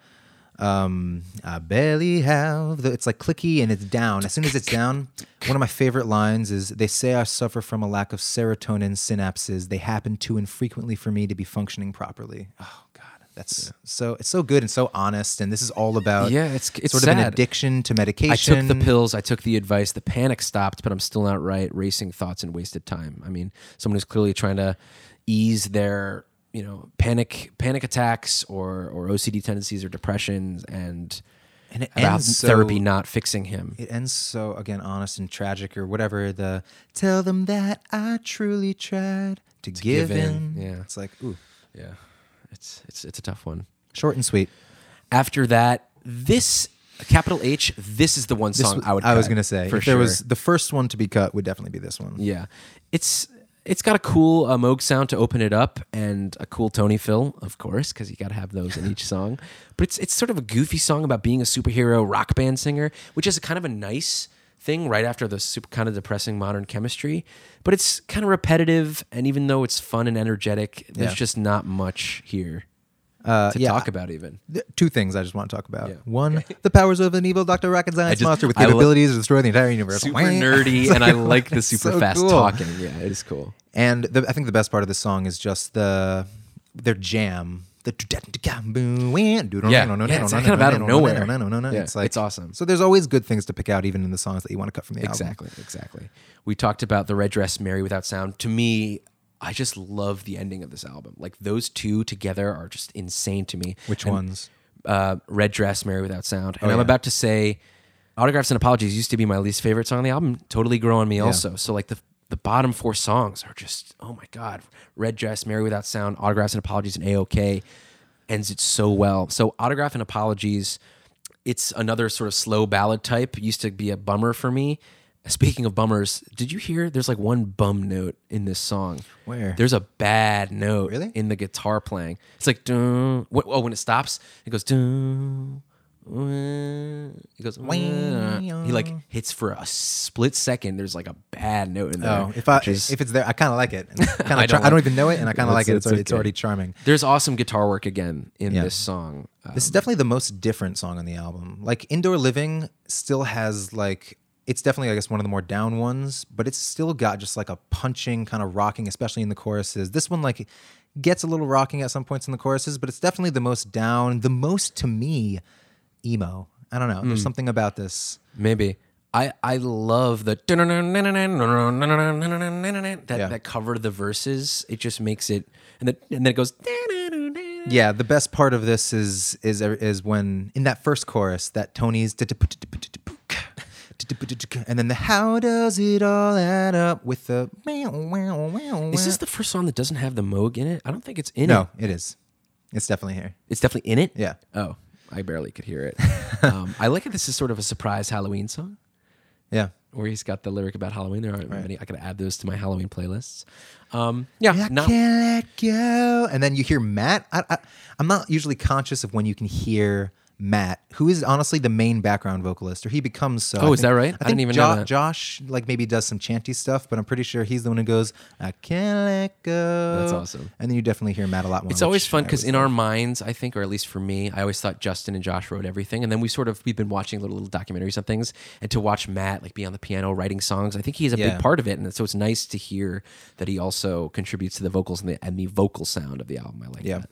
um, I barely have. The, it's like clicky and it's down. As soon as it's down, one of my favorite lines is, "They say I suffer from a lack of serotonin synapses. They happen too infrequently for me to be functioning properly." Oh God, that's so. It's so good and so honest. And this is all about Yeah, it's- it's sort of an addiction to medication. I took the pills. I took the advice. The panic stopped, but I'm still not right. Racing thoughts and wasted time. I mean, someone who's clearly trying to ease their, you know, panic panic attacks or or OCD tendencies or depressions, and And it about ends so- therapy not fixing him. It ends so again honest and tragic or whatever. The tell them that I truly tried to, give, give in, in. yeah. it's like ooh, yeah, it's it's it's a tough one. short and sweet. After that, this capital H. This is the one This song w- I would. I was gonna say for if sure. there was the first one to be cut would definitely be this one. Yeah, it's it's got a cool uh, Moog sound to open it up, and a cool Tony fill, of course, because you got to have those in each song. But it's it's sort of a goofy song about being a superhero rock band singer, which is kind of a nice thing right after the super kind of depressing modern chemistry. But it's kind of repetitive, and even though it's fun and energetic, there's Yeah. just not much here Uh, to yeah, talk about. Even Th- Two things I just want to talk about. Yeah. One, the powers of an evil Dr. Rocket Science just- monster with I lo- capabilities to destroy the entire universe. super nerdy, and I like the super so fast cool. talking. Yeah, it is cool. And the, I think the best part of the song is just the their jam. the yeah, it's kind of out of nowhere. Yeah, It's like it's awesome. So there's always good things to pick out, even in the songs that you want to cut from the album. Exactly, exactly. We talked about the Red Dress, Mary Without Sound. To me, I just love the ending of this album. Like those two together are just insane to me. Which And, ones? Uh, Red Dress, Mary Without Sound. And Oh, I'm yeah. about to say, Autographs and Apologies used to be my least favorite song on the album. Totally grow on me also. So like the the bottom four songs are just oh my god. Red Dress, Mary Without Sound, Autographs and Apologies, and AOK ends it so well. So Autograph and Apologies, it's another sort of slow ballad type. It used to be a bummer for me. Speaking of bummers, did you hear there's like one bum note in this song? Where? There's a bad note Really? in the guitar playing. It's like dun, wh- oh when it stops, it goes dun, wah. it goes wah. he like hits for a split second. There's like a bad note in there. Oh, if I which is- if it's there, I kind of like it. Kind I of, don't I, like- don't even know it, and I kind of like it. It's, It's- already, it's already charming. there's awesome guitar work again in Yeah. this song. Uh, This is definitely the most different song on the album. Like Indoor Living still has like it's definitely I guess one of the more down ones, but it's still got just like a punching kind of rocking, especially in the choruses. This one like gets a little rocking at some points in the choruses, but it's definitely the most down, the most to me emo. I don't know. Hmm. There's something about this. Maybe. I, I love the that Yeah. that cover the verses. It just makes it and then and then it goes Yeah, the best part of this is is is when in that first chorus that Tony's and then the how does it all add up with the Is this the first song that doesn't have the Moog in it? I don't think it's in no it. it is it's definitely here It's definitely in it. Yeah. Oh, I barely could hear it. um, I like it. This is sort of a surprise Halloween song yeah where he's got the lyric about Halloween. There aren't many. I could add those to my Halloween playlists. Um, yeah, I not- can't let go and then you hear Matt I, I, I'm not usually conscious of when you can hear Matt, who is honestly the main background vocalist, or he becomes so. Oh, is that right? I, I didn't even Jo- know that. Josh like maybe does some chanty stuff, but I'm pretty sure he's the one who goes, "I can't let go." That's awesome. And then you definitely hear Matt a lot more. It's always fun because in love. our minds, I think, or at least for me, I always thought Justin and Josh wrote everything, and then we sort of we've been watching little little documentaries on things, and to watch Matt like be on the piano writing songs, I think he's a Yeah. big part of it, and so it's nice to hear that he also contributes to the vocals and the and the vocal sound of the album. I like Yeah. that.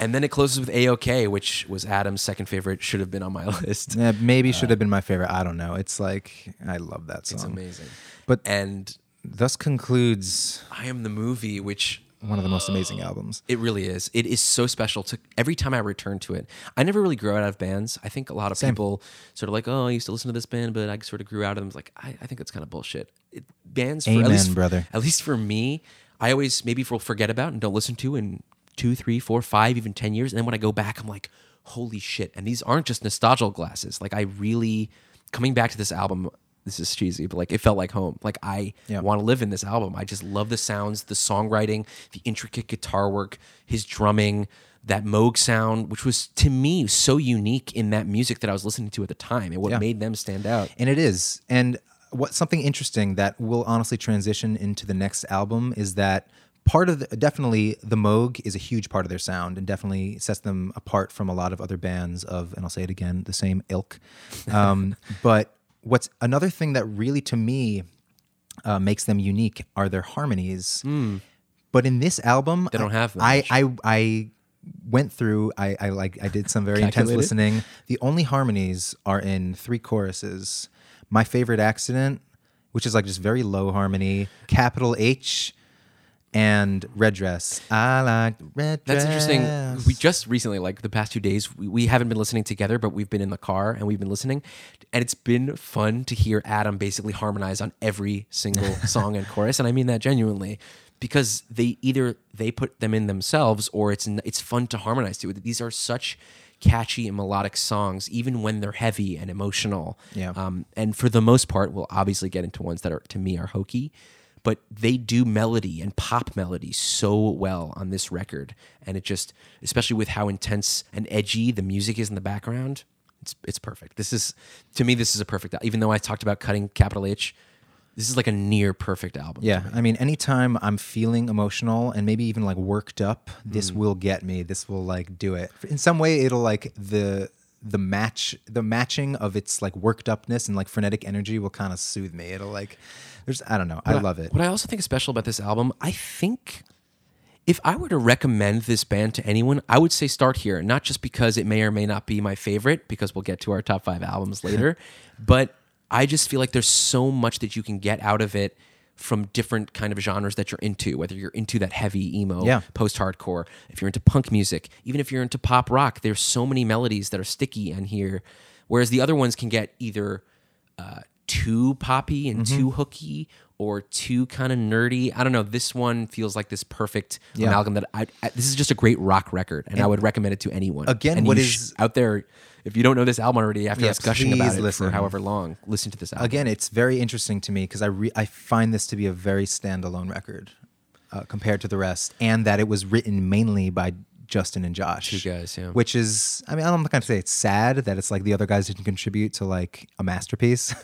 And then it closes with AOK, which was Adam's second favorite, should have been on my list. Yeah, maybe uh, should have been my favorite. I don't know. It's like I love that song. It's amazing. But And thus concludes I am the movie, which one of the most amazing uh, albums. It really is. It is so special to every time I return to it. I never really grew out of bands. I think a lot of Same. people sort of like, oh, I used to listen to this band, but I sort of grew out of them. It's like, I, I think that's kind of bullshit. It, bands, for, at Amen, least, brother. At least for me, I always maybe will forget about and don't listen to in two, three, four, five, even ten years. And then when I go back, I'm like, holy shit! And these aren't just nostalgia glasses. Like I really coming back to this album. This is cheesy, but like it felt like home. Like I Yeah. want to live in this album. I just love the sounds, the songwriting, the intricate guitar work, his drumming, that Moog sound, which was to me so unique in that music that I was listening to at the time and what Yeah. made them stand out. And it is. And what something interesting that will honestly transition into the next album is that part of the, definitely the Moog is a huge part of their sound and definitely sets them apart from a lot of other bands of and I'll say it again the same ilk. Um, but what's another thing that really to me uh, makes them unique are their harmonies. But in this album. They don't have that I. I I went through. I, I like I did some very intense listening. The only harmonies are in three choruses. My favorite accident, which is like just very low harmony, capital H, and red dress. I like red That's interesting. We just recently, like the past two days, we, we haven't been listening together, but we've been in the car and we've been listening. And it's been fun to hear Adam basically harmonize on every single song and chorus. And I mean that genuinely because they either they put them in themselves or it's it's fun to harmonize to. These are such catchy and melodic songs, even when they're heavy and emotional. Yeah. Um, and for the most part, we'll obviously get into ones that are to me are hokey, but they do melody and pop melody so well on this record, and it just, especially with how intense and edgy the music is in the background, it's it's perfect. This is to me, this is a perfect. Even though I talked about cutting capital H, this is like a near perfect album. Yeah, me. I mean, anytime I'm feeling emotional and maybe even like worked up, this Mm. will get me. This will like do it. In some way, it'll like the the match the matching of its like worked upness and like frenetic energy will kind of soothe me. It'll like there's I don't know. I love it. What I also think is special about this album, I think If I were to recommend this band to anyone, I would say start here. Not just because it may or may not be my favorite, because we'll get to our top five albums later, but I just feel like there's so much that you can get out of it from different kind of genres that you're into. Whether you're into that heavy emo, Yeah. post-hardcore, if you're into punk music, even if you're into pop rock, there's so many melodies that are sticky in here. Whereas the other ones can get either uh, too poppy and Mm-hmm. too hooky or too kind of nerdy. I don't know. This one feels like this perfect Yeah. amalgam that I, I. This is just a great rock record, and, I would recommend it to anyone. Again, and what is- out there? If you don't know this album already, after Yeah, us gushing about it listen. for however long, listen to this album. Again, it's very interesting to me because I re- I find this to be a very standalone record uh, compared to the rest, and that it was written mainly by Justin and Josh. Two guys, yeah. Which is, I mean, I'm not going to say it's sad that it's like the other guys didn't contribute to like a masterpiece,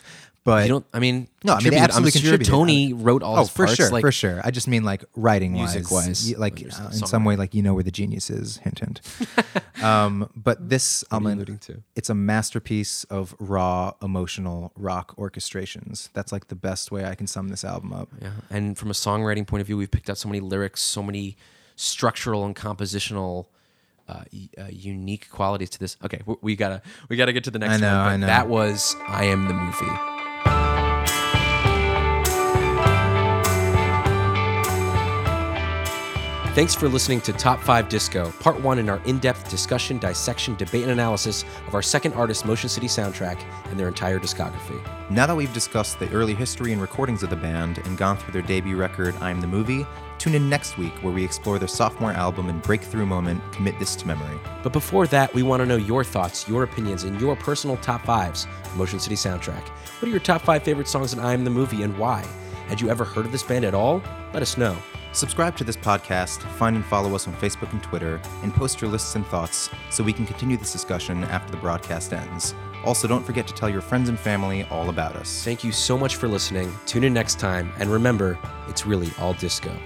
but You don't. I mean, No, I mean, they absolutely I'm sure contributed. Tony wrote all oh, his for parts. sure, like, for sure. I just mean like writing Music-wise, like uh, in some way, like you know where the genius is. Hint, hint. um, but this album, alluding to? it's a masterpiece of raw, emotional rock orchestrations. That's like the best way I can sum this album up. Yeah, and from a songwriting point of view, we've picked out so many lyrics, so many structural and compositional. Uh, uh, unique qualities to this. Okay, we, we gotta we gotta get to the next I know, one. but I know. That was I am the movie. Thanks for listening to Top 5 Disco, part one in our in depth discussion, dissection, debate, and analysis of our second artist, Motion City Soundtrack, and their entire discography. Now that we've discussed the early history and recordings of the band and gone through their debut record, I'm the Movie, tune in next week where we explore their sophomore album and breakthrough moment, Commit This to Memory. But before that, we want to know your thoughts, your opinions, and your personal top fives Motion City Soundtrack. What are your top five favorite songs in I Am the Movie and why? Had you ever heard of this band at all? Let us know. Subscribe to this podcast, find and follow us on Facebook and Twitter, and post your lists and thoughts so we can continue this discussion after the broadcast ends. Also, don't forget to tell your friends and family all about us. Thank you so much for listening. Tune in next time, and remember, it's really all disco.